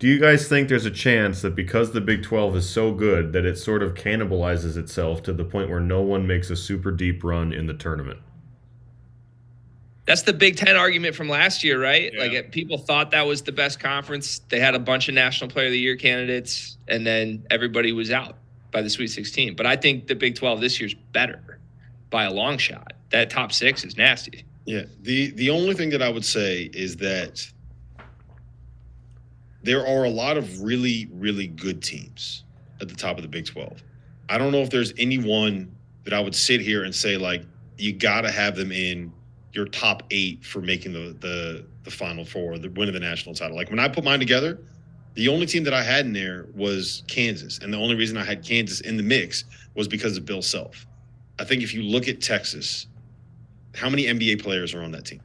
Do you guys think there's a chance that because the Big 12 is so good that it sort of cannibalizes itself to the point where no one makes a super deep run in the tournament? That's the Big Ten argument from last year, right? Yeah. Like it, people thought that was the best conference. They had a bunch of National Player of the Year candidates, and then everybody was out by the Sweet 16. But I think the Big 12 this year's better by a long shot. That top six is nasty. Yeah. The the only thing that I would say is that there are a lot of really, really good teams at the top of the Big 12. I don't know if there's anyone that I would sit here and say, like, you gotta have them in your top eight for making the the the final four, the win of the national title. Like when I put mine together, the only team that I had in there was Kansas. And the only reason I had Kansas in the mix was because of Bill Self. I think if you look at Texas, how many NBA players are on that team?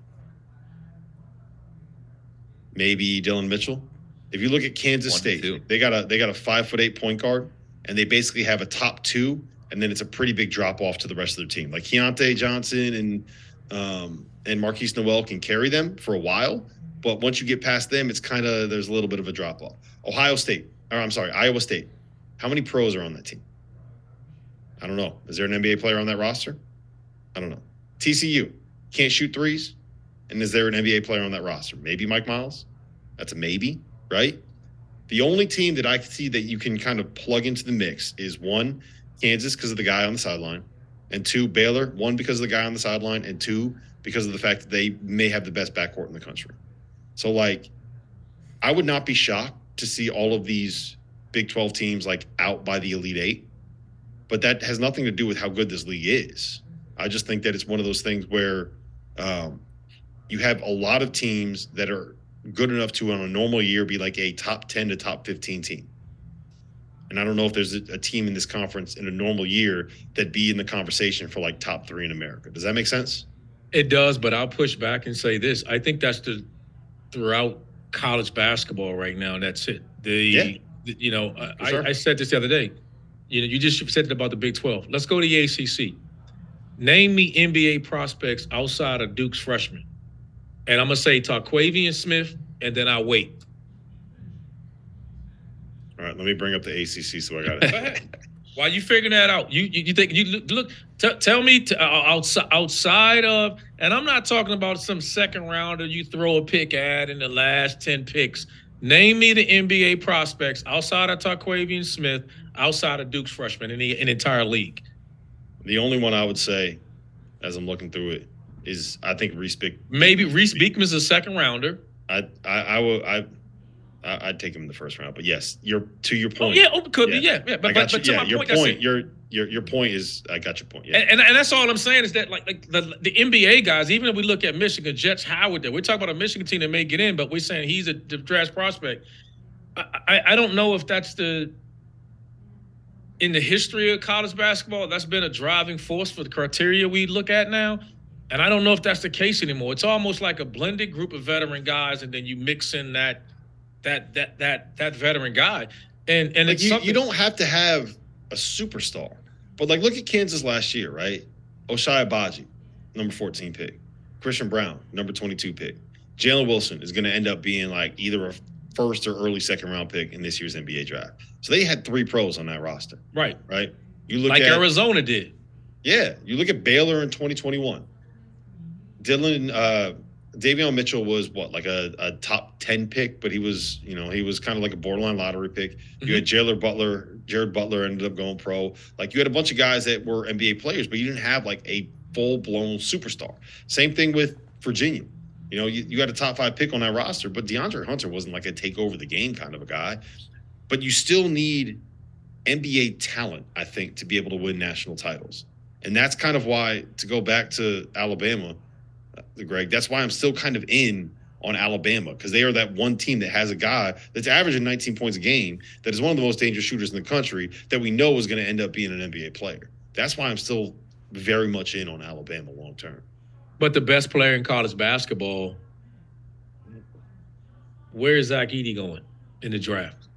Maybe Dillon Mitchell. If you look at Kansas One, State, two. they got a they got a five foot eight point guard, and they basically have a top two, and then it's a pretty big drop off to the rest of their team. Like Keyontae Johnson and um, and Markquis Nowell can carry them for a while, but once you get past them, it's kind of there's a little bit of a drop off. Ohio State, or I'm sorry, Iowa State. How many pros are on that team? I don't know. Is there an NBA player on that roster? I don't know. TCU can't shoot threes, and is there an NBA player on that roster? Maybe Mike Miles. That's a maybe, right? The only team that I can see that you can kind of plug into the mix is one, Kansas because of the guy on the sideline, and two, Baylor. One because of the guy on the sideline, and two because of the fact that they may have the best backcourt in the country. So, like, I would not be shocked to see all of these Big 12 teams like out by the Elite Eight, but that has nothing to do with how good this league is. I just think that it's one of those things where um, you have a lot of teams that are good enough to, on a normal year, be like a top 10 to top 15 team. And I don't know if there's a, a team in this conference in a normal year that be in the conversation for like top three in America. Does that make sense? It does, but I'll push back and say this. I think that's the throughout college basketball right now. and That's it. The, Yeah. the- you know, I, sure. I, I said this the other day. You know, you just said it about the Big 12. Let's go to the ACC. Name me NBA prospects outside of Duke's freshman. And I'm going to say Terquavion Smith, and then I'll wait. All right, let me bring up the ACC so I got it. While you figuring that out, you you, you think you look, look t- tell me t- uh, outside outside of, and I'm not talking about some second rounder you throw a pick at in the last ten picks. Name me the NBA prospects outside of Terquavion Smith, outside of Duke's freshman in the in entire league. the only one I would say, as I'm looking through it, is I think Reese Big. Maybe Reece Beekman's a second rounder. I I I will I. I- I'd take him in the first round, but yes, you're to your point. Oh point. yeah, oh, could be yeah, yeah. But, but, you. but to yeah, my your point, point, your your your point is I got your point. Yeah, And, and, and that's all I'm saying is that like like the, the NBA guys, even if we look at Michigan, Jets Howard there, we're talking about a Michigan team that may get in, but we're saying he's a draft prospect. I, I, I don't know if that's the in the history of college basketball, that's been a driving force for the criteria we look at now. And I don't know if that's the case anymore. It's almost like a blended group of veteran guys, and then you mix in that that that that that veteran guy. And and like it's you, something, you don't have to have a superstar, but like look at Kansas last year, right? Ochai Agbaji, number 14 pick. Christian Braun, number 22 pick. Jalen Wilson is going to end up being like either a first or early second round pick in this year's NBA draft. So they had three pros on that roster, right right? You look like at Arizona did. Yeah, you look at Baylor in 2021. Dylan uh Davion Mitchell was what like a, a top 10 pick, but he was, you know, he was kind of like a borderline lottery pick. You had mm-hmm. Jared Butler, Jared Butler ended up going pro. Like you had a bunch of guys that were NBA players, but you didn't have like a full-blown superstar. Same thing with Virginia. You know, you, you had a top five pick on that roster, but DeAndre Hunter wasn't like a take over the game kind of a guy. But you still need NBA talent, I think, to be able to win national titles. And that's kind of why, to go back to Alabama, Greg, that's why I'm still kind of in on Alabama because they are that one team that has a guy that's averaging 19 points a game, that is one of the most dangerous shooters in the country, that we know is going to end up being an NBA player. That's why I'm still very much in on Alabama long term. But the best player in college basketball, where is Zach Edey going in the draft?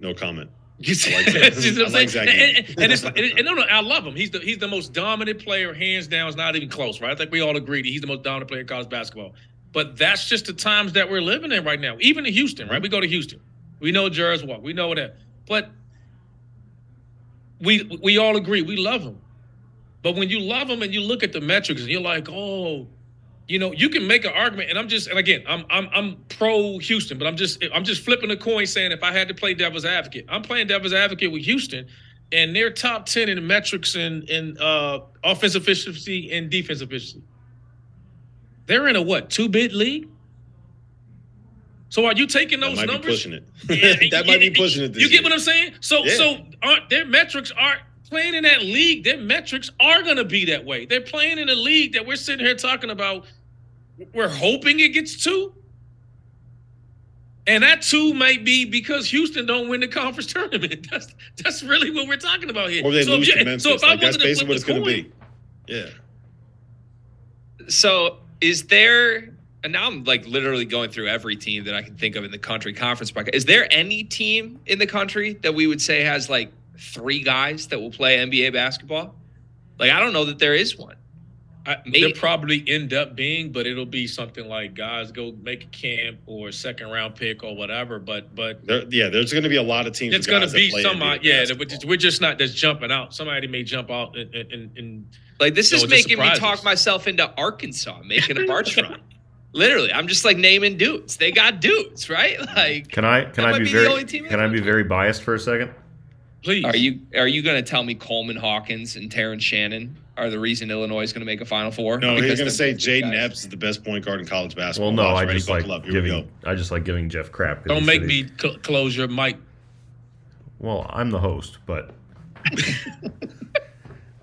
No comment. You see, like that. See what I'm like saying? And, and- and it's like, and, and no, no, I love him. He's the he's the most dominant player, hands down. It's not even close, right? I think we all agree that he's the most dominant player in college basketball. But that's just the times that we're living in right now. Even in Houston, right? We go to Houston, we know Jarvis Walk, we know that, but we we all agree we love him. But when you love him and you look at the metrics and you're like, oh, you know, you can make an argument, and I'm just, and again, I'm I'm I'm pro Houston, but I'm just I'm just flipping the coin, saying if I had to play devil's advocate, I'm playing devil's advocate with Houston, and they're top ten in the metrics in in uh, offensive efficiency and defensive efficiency. They're in a what two bit league. So are you taking That those might be numbers? pushing it. that might be pushing it. This You get year. what I'm saying? So Yeah. so aren't their metrics aren't playing in that league, their metrics are gonna be that way. They're playing in a league that we're sitting here talking about. We're hoping it gets two. And that two might be because Houston don't win the conference tournament. That's that's really what we're talking about here. Or they So if lose you- to Memphis. so if I like, that's to basically what it's going the to be. Yeah. So is there and now I'm like literally going through every team that I can think of in the country conference bracket. Is there any team in the country that we would say has like three guys that will play NBA basketball? Like I don't know that there is one. I, they'll probably end up being, but it'll be something like guys go make a camp or second round pick or whatever. But but There, yeah, there's going to be a lot of teams. it's going to be play somebody. Yeah, we're just, not just jumping out. Somebody may jump out and, and, and Like this No, is it making me surprises. talk myself into Arkansas making a March run. Literally, I'm just like naming dudes. They got dudes, right? Like, Can I can I be be very only team in can I be very biased for a second? Please. are you are you going to tell me Coleman Hawkins and Terrence Shannon are the reason Illinois is going to make a Final Four? No, he's Because going to say they're Jaden? Epps is the best point guard in college basketball. Well, no, Watch, I ready? just like up. Here giving. I just like giving Jeff crap. 'cause Don't make me cl- close your mic. Well, I'm the host, but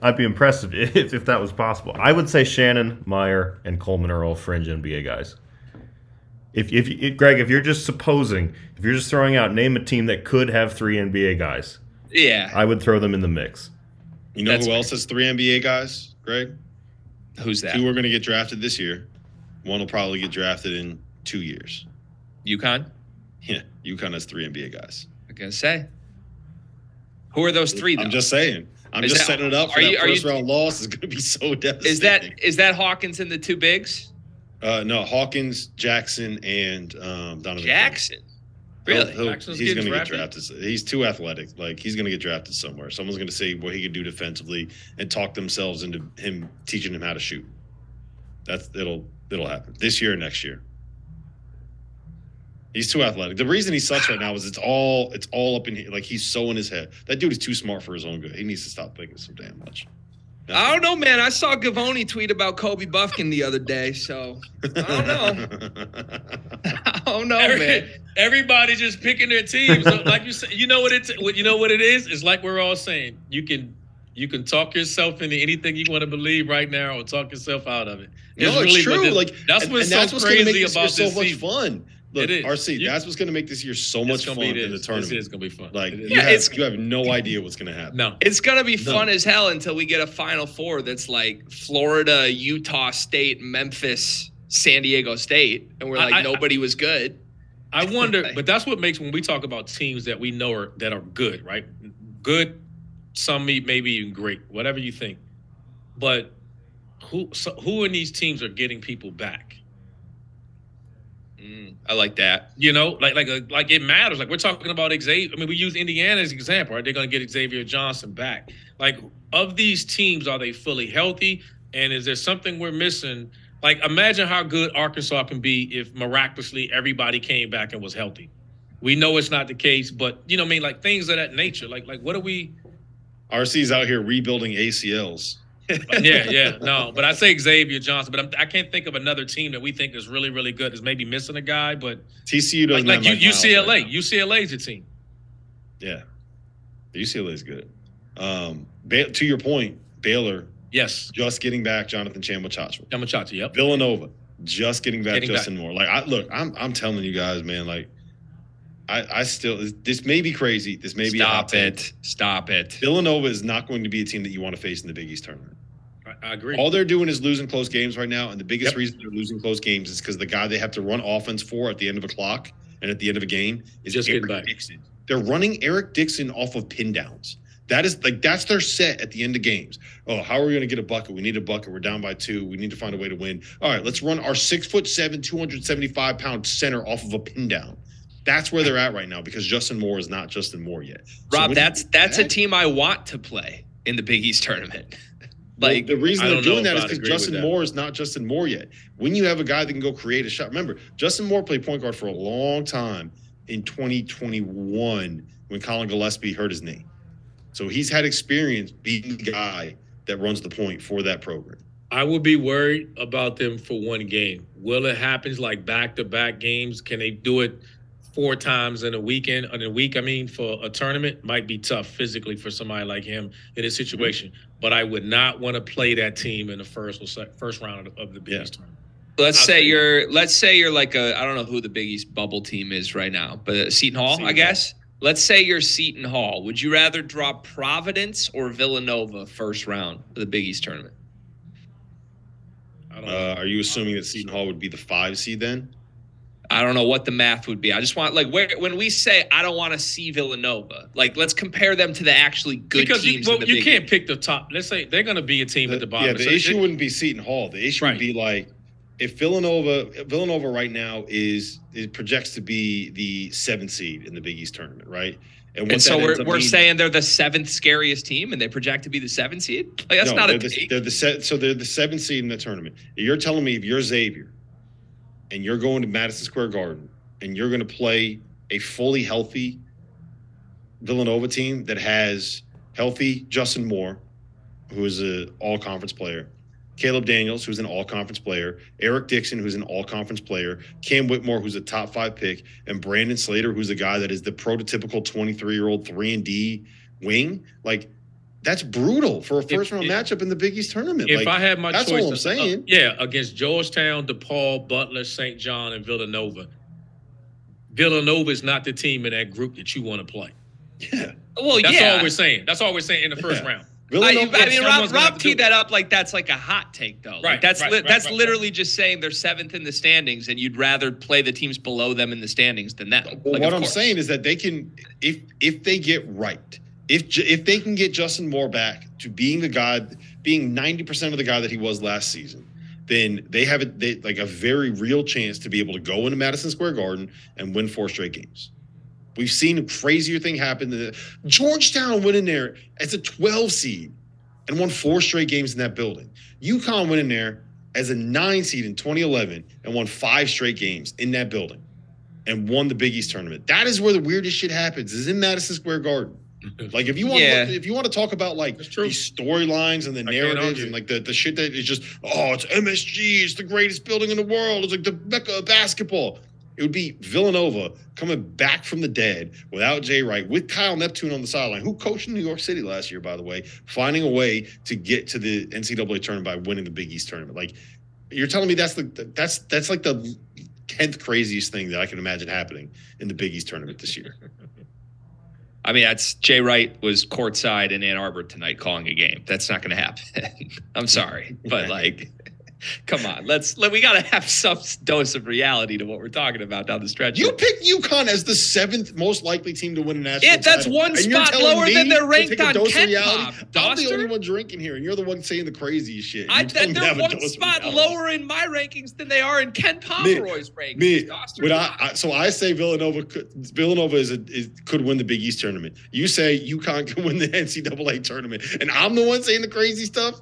I'd be impressed if, if if that was possible. I would say Shannon, Mayer, and Coleman are all fringe NBA guys. If if you- Greg, if you're just supposing, if you're just throwing out name a team that could have three NBA guys, Yeah. I would throw them in the mix. You know That's who else has three NBA guys, Greg? Who's that? Two are going to get drafted this year. One will probably get drafted in two years. UConn. Yeah, UConn has three NBA guys. I'm gonna say. Who are those three? Though? I'm just saying. I'm Is just that- setting it up for are that you- are you- first round loss. is going to be so devastating. Is that is that Hawkins and the two bigs? Uh, no, Hawkins, Jackson, and um, Donovan. Jackson. He'll- Really? he'll- Jackson's he's going to get drafted. He's too athletic. Like he's going to get drafted somewhere. Someone's going to say what he could do defensively and talk themselves into him teaching him how to shoot. That's it'll it'll happen this year or next year. He's too athletic. The reason he sucks right now is it's all it's all up in here. Like he's so in his head. That dude is too smart for his own good. He needs to stop thinking so damn much. I don't know, man. I saw Givony tweet about Kobe Bufkin the other day, so I don't know. I don't know, Every- man. Everybody just picking their teams. So, like you said, you know what it's you know what it is? It's like we're all saying. You can you can talk yourself into anything you want to believe right now, or talk yourself out of it. No, it's really true. this- like that's and, what's and so that's what's going to crazy make this year about so this much season. fun. Look, It is. RC, You- that's what's going to make this year so much fun in the tournament. This is gonna be fun. Like It is. you, Yeah, have, you have no idea what's going to happen. No, It's gonna be No. fun as hell until we get a Final Four that's like Florida, Utah State, Memphis, San Diego State, and we're like I- nobody was good. I wonder, but that's what makes when we talk about teams that we know are that are good, right? Good, some may- maybe even great, whatever you think. But who so, who in these teams are getting people back? Mm, I like that. You know, like like uh, like it matters. Like we're talking about Xavier. I mean, we use Indiana as an example, right? They're going to get Xavier Johnson back. Like of these teams, are they fully healthy? And is there something we're missing? Like imagine how good Arkansas can be if miraculously everybody came back and was healthy. We know it's not the case, but you know, what I mean, like things of that nature. Like like what are we? RC's out here rebuilding ACLs. yeah, yeah, no. But I say Xavier Johnson, but I'm, I can't think of another team that we think is really really good. Is maybe missing a guy, but TCU like, doesn't like have U- UCLA, right. UCLA's a team. Yeah. UCLA is good. Um, ba- to your point, Baylor Yes. just getting back Jonathan Tchamwa Tchatchoua. Yamachachi, yep. Villanova just getting back Getting Justin Moore. Like I look, I'm I'm telling you guys, man. Like I I still this may be crazy. This may be Stop it. Stop it. Villanova is not going to be a team that you want to face in the Big East tournament. I, I agree. All they're doing is losing close games right now, and the biggest Yep. reason they're losing close games is because the guy they have to run offense for at the end of a clock and at the end of a game is Just Eric getting back. Dixon. They're running Eric Dixon off of pin downs. That is like that's their set at the end of games. Oh, how are we going to get a bucket? We need a bucket. We're down by two. We need to find a way to win. All right, let's run our six foot seven, two hundred seventy five pound center off of a pin down. That's where they're at right now because Justin Moore is not Justin Moore yet. Rob, when that's that's a team I want to play in the Big East tournament. Well, like the reason they're doing that is because Justin. Moore is not Justin Moore yet. When you have a guy that can go create a shot, remember Justin Moore played point guard for a long time in 2021 when Collin Gillespie hurt his knee. So he's had experience being the guy that runs the point for that program. I would be worried about them for one game. Will it happen like back to back games? Can they do it four times in a weekend? In a week, I mean, for a tournament might be tough physically for somebody like him in this situation. But I would not want to play that team in the first or sec- first round of, of the Big Yeah. East tournament. let's I'll say say- you're let's say you're like a I don't know who the Big East bubble team is right now, but uh, Seton Hall, I Seton guess. Let's say you're Seton Hall. Would you rather drop Providence or Villanova first round of the Big East tournament? I don't know. Uh, are you assuming that Seton Hall would be the five seed then? I don't know what the math would be. I just want like where, when we say I don't want to see Villanova, like let's compare them to the actually good because you, teams. well, in the you can't East. pick the top. Let's say they're going to be a team at the bottom. yeah, the So issue it- wouldn't be Seton Hall. The issue Right. would be like if Villanova Villanova right now is it projects to be the seventh seed in the Big East tournament, right? what And so we're, we're meaning- saying they're the seventh scariest team, and they project to be the seventh seed. Like that's No, not they're a the, they're the set, so they're the seventh seed in the tournament. You're telling me if you're Xavier and you're going to Madison Square Garden and you're going to play a fully healthy Villanova team that has healthy Justin Moore, who is an all conference player, Caleb Daniels, who's an all conference player, Eric Dixon, who's an all conference player, Cam Whitmore, who's a top five pick, and Brandon Slater, who's a guy that is the prototypical 23 year old three and D wing. Like, that's brutal for a first round if- matchup in the Big East tournament. If like, I had my that's choice, all I'm uh, saying. yeah, against Georgetown, DePaul, Butler, St. John, and Villanova. Villanova is not the team in that group that you want to play. yeah. well, That's yeah. all we're saying. That's all we're saying in the first Yeah. round. I, Villanova, I mean, Rob, someone's gonna have Rob teed that up like that's like a hot take, though. Like Right, that's right, li- right, that's literally just saying they're seventh in the standings, and you'd rather play the teams below them in the standings than them. Well, Like, what I'm saying is that they can, if if they get right, if if they can get Justin Moore back to being the guy, being 90 percent of the guy that he was last season, then they have a, they, like a very real chance to be able to go into Madison Square Garden and win four straight games. We've seen a crazier thing happen. The- Georgetown went in there as a 12 seed and won four straight games in that building. UConn went in there as a nine seed in 2011 and won five straight games in that building and won the Big East tournament. That is where the weirdest shit happens. Is in Madison Square Garden. Like if you want Yeah. to, if you want to talk about like these storylines and the I narratives and like the, the shit that is just oh it's MSG it's the greatest building in the world it's like the mecca of basketball. It would be Villanova coming back from the dead without Jay Wright with Kyle Neptune on the sideline, who coached in New York City last year by the way, finding a way to get to the NCAA tournament by winning the Big East tournament. Like you're telling me that's the that's that's like the tenth craziest thing that I can imagine happening in the Big East tournament this year. I mean, that's Jay Wright was courtside in Ann Arbor tonight calling a game. That's not going to happen. I'm sorry, but like, come on, let's let we got to have some dose of reality to what we're talking about down the stretch. You picked UConn as the seventh most likely team to win a national Yeah, that's title. one And spot lower than they're ranked on Ken? Pop, I'm the only one drinking here, and you're the one saying the craziest shit. I, You're me they're one spot lower in my rankings than they are in Ken Pomeroy's rankings. Me, Dauster. I, I, so I say Villanova could Villanova is, a, is could win the Big East tournament. You say UConn can win the NCAA tournament, and I'm the one saying the crazy stuff.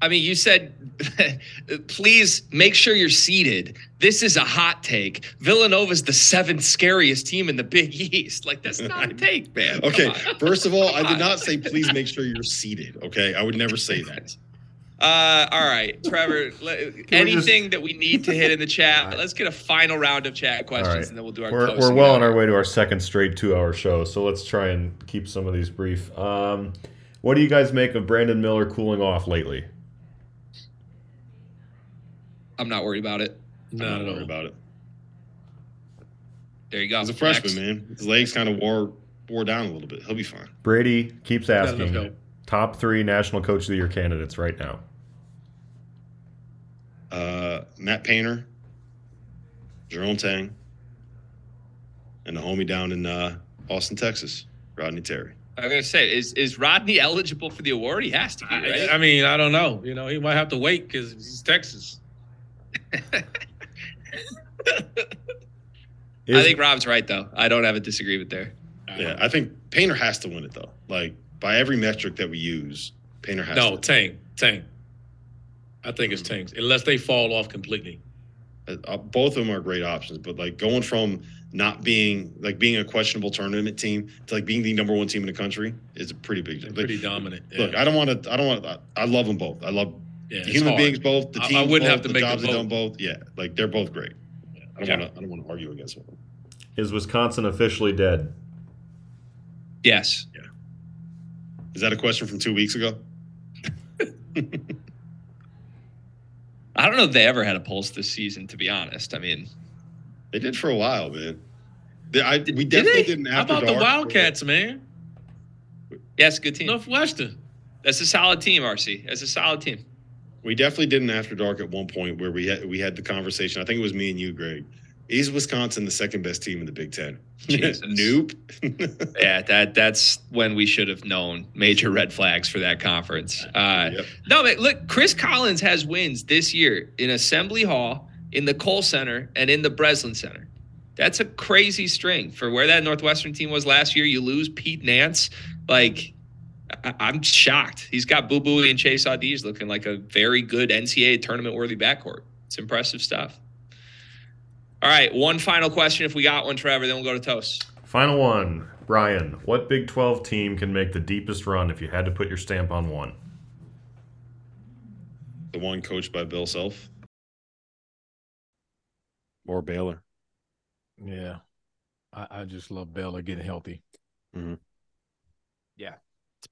I mean, you said, please make sure you're seated. This is a hot take. Villanova's the seventh scariest team in the Big East. Like, that's not a take, man. Okay, first of all, I did not say please make sure you're seated. Okay, I would never say that. Uh, all right, Trevor. le- we anything that we need to hit in the chat? Let's get a final round of chat questions, right. and then we'll do our. We're, we're well on our way to our second straight two-hour show, so let's try and keep some of these brief. Um, what do you guys make of Brandon Miller cooling off lately? I'm not worried about it. I'm not worried about it. There you go. He's a freshman, man. His legs kind of wore wore down a little bit. He'll be fine. Brady keeps asking top three National Coach of the Year candidates right now. Uh, Matt Painter, Jerome Tang, and the homie down in uh, Austin, Texas, Rodney Terry. I was gonna say, is is Rodney eligible for the award? He has to be, right? I, I mean, I don't know. You know, he might have to wait because he's Texas. I think Rob's right though. I don't have a disagreement there. Yeah, I think Painter has to win it though. Like by every metric that we use, Painter has No, to. Tang, Tang. I think it's Tang's, unless they fall off completely. Uh, uh, both of them are great options, but like going from not being like being a questionable tournament team to like being the number one team in the country is a pretty big. Like, Pretty dominant. Look, I don't want to. I don't want. to I love them both. I love Yeah, the human hard. beings both. The I- I teams wouldn't both, have to the make jobs they vote. done both. Yeah, like they're both great. I don't Yeah. want to. I don't want to argue against one. Is Wisconsin officially dead? Yes. Yeah. Is that a question from two weeks ago? I don't know if they ever had a pulse this season. To be honest, I mean, They did for a while, man. They, I, we did definitely they? didn't. How After about the Wildcats, man? yes, good team. Northwestern. That's a solid team, RC. That's a solid team. We definitely didn't after dark at one point where we had we had the conversation. I think it was me and you, Greg. Is Wisconsin the second best team in the Big Ten? Jesus. nope. Yeah, that that's when we should have known major red flags for that conference. Uh, Yep. No, but look, Chris Collins has wins this year in Assembly Hall, in the Kohl Center, and in the Breslin Center. That's a crazy string for where that Northwestern team was last year. You lose Pete Nance, like. I- I'm shocked. He's got Boo Buie and Chase Audige looking like a very good NCAA tournament worthy backcourt. It's impressive stuff. All right, one final question if we got one, Trevor, then we'll go to Toast. Final one, Brian. What Big 12 team can make the deepest run if you had to put your stamp on one? the one coached by Bill Self. Or Baylor. Yeah. I, I just love Baylor getting healthy. Yeah.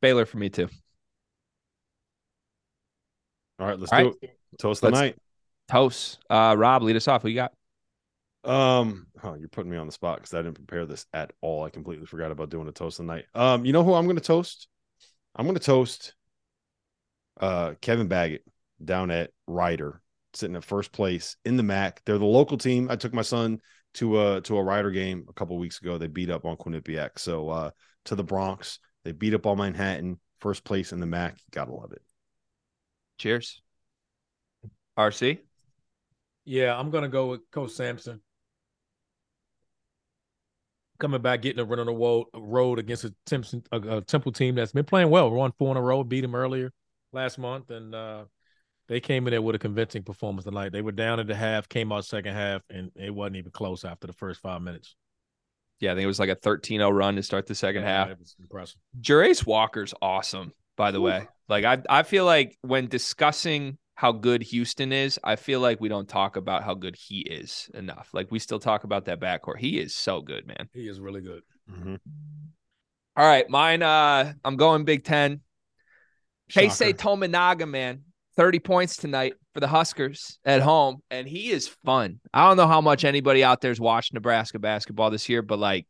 Baylor for me too. All right, let's All do right. it. Toast the Let's- night. Toast. Uh, Rob, lead us off. Who you got? Um, oh, you're putting me on the spot because I didn't prepare this at all. I completely forgot about doing a toast tonight. Um, you know who I'm going to toast? I'm going to toast uh Kevin Baggett down at Rider, sitting at first place in the MAAC. They're the local team. I took my son to a to a Rider game a couple weeks ago. They beat up on Quinnipiac. So uh to the Bronx, they beat up all Manhattan, first place in the MAAC. Gotta love it. Cheers. RC. Yeah, I'm gonna go with Coach Sampson. Coming back, getting a run on the road, road against a, Simpson, a, a Temple team that's been playing well. Won four in a row, beat them earlier last month, and uh, they came in there with a convincing performance tonight. They were down at the half, came out second half, and it wasn't even close after the first five minutes. Yeah, I think it was like a 13-0 run to start the second half. It was impressive. Jarace Walker's awesome, by the way. Like I I feel like when discussing how good Houston is, I feel like we don't talk about how good he is enough. Like we still talk about that backcourt. He is so good, man. He is really good. All right, mine uh I'm going Big 10. Keisei Shocker. Tominaga, man. 30 points tonight for the Huskers at home, and he is fun. I don't know how much anybody out there's watched Nebraska basketball this year, but like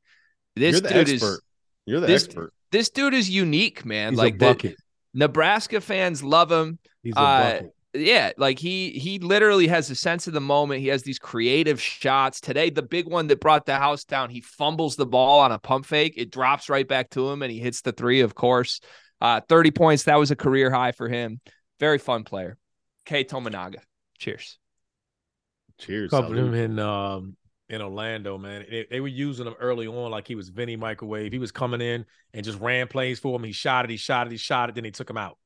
this You're the dude expert. is You're the this, expert. This dude is unique, man. He's like the- Nebraska fans love him. He's a Uh, bucket. yeah, like he he literally has a sense of the moment. He has these creative shots. Today, the big one that brought the house down, he fumbles the ball on a pump fake. It drops right back to him, and he hits the three. Of course, uh, thirty points. That was a career high for him. Very fun player. K Tominaga. Cheers. Cheers. Covered salute. him in um in Orlando, man. They, they were using him early on like he was Vinny Microwave. He was coming in and just ran plays for him. He shot it, he shot it, he shot it, then he took him out.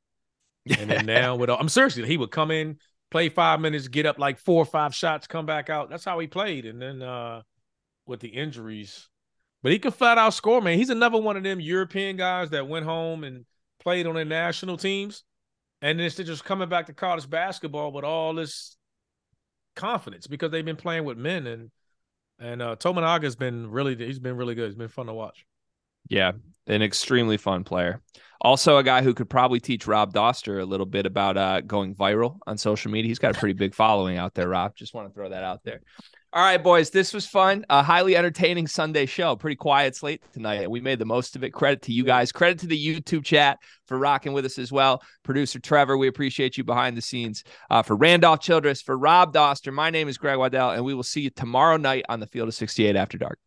And then now with I'm seriously, he would come in, play five minutes, get up like four or five shots, come back out. That's how he played. And then uh with the injuries, but he can flat out score, man. He's another one of them European guys that went home and played on their national teams. And they're just coming back to college basketball with all this confidence because they've been playing with men and and uh Tominaga's been really he's been really good. It's been fun to watch. Yeah, an extremely fun player. Also, a guy who could probably teach Rob Dauster a little bit about uh, going viral on social media. He's got a pretty big following out there, Rob. Just want to throw that out there. All right, boys, this was fun. A highly entertaining Sunday show. Pretty quiet slate tonight. We made the most of it. Credit to you guys. Credit to the YouTube chat for rocking with us as well. Producer Trevor, we appreciate you behind the scenes. Uh, for Randolph Childress, for Rob Dauster, my name is Greg Waddell, and we will see you tomorrow night on the Field of 68 After Dark.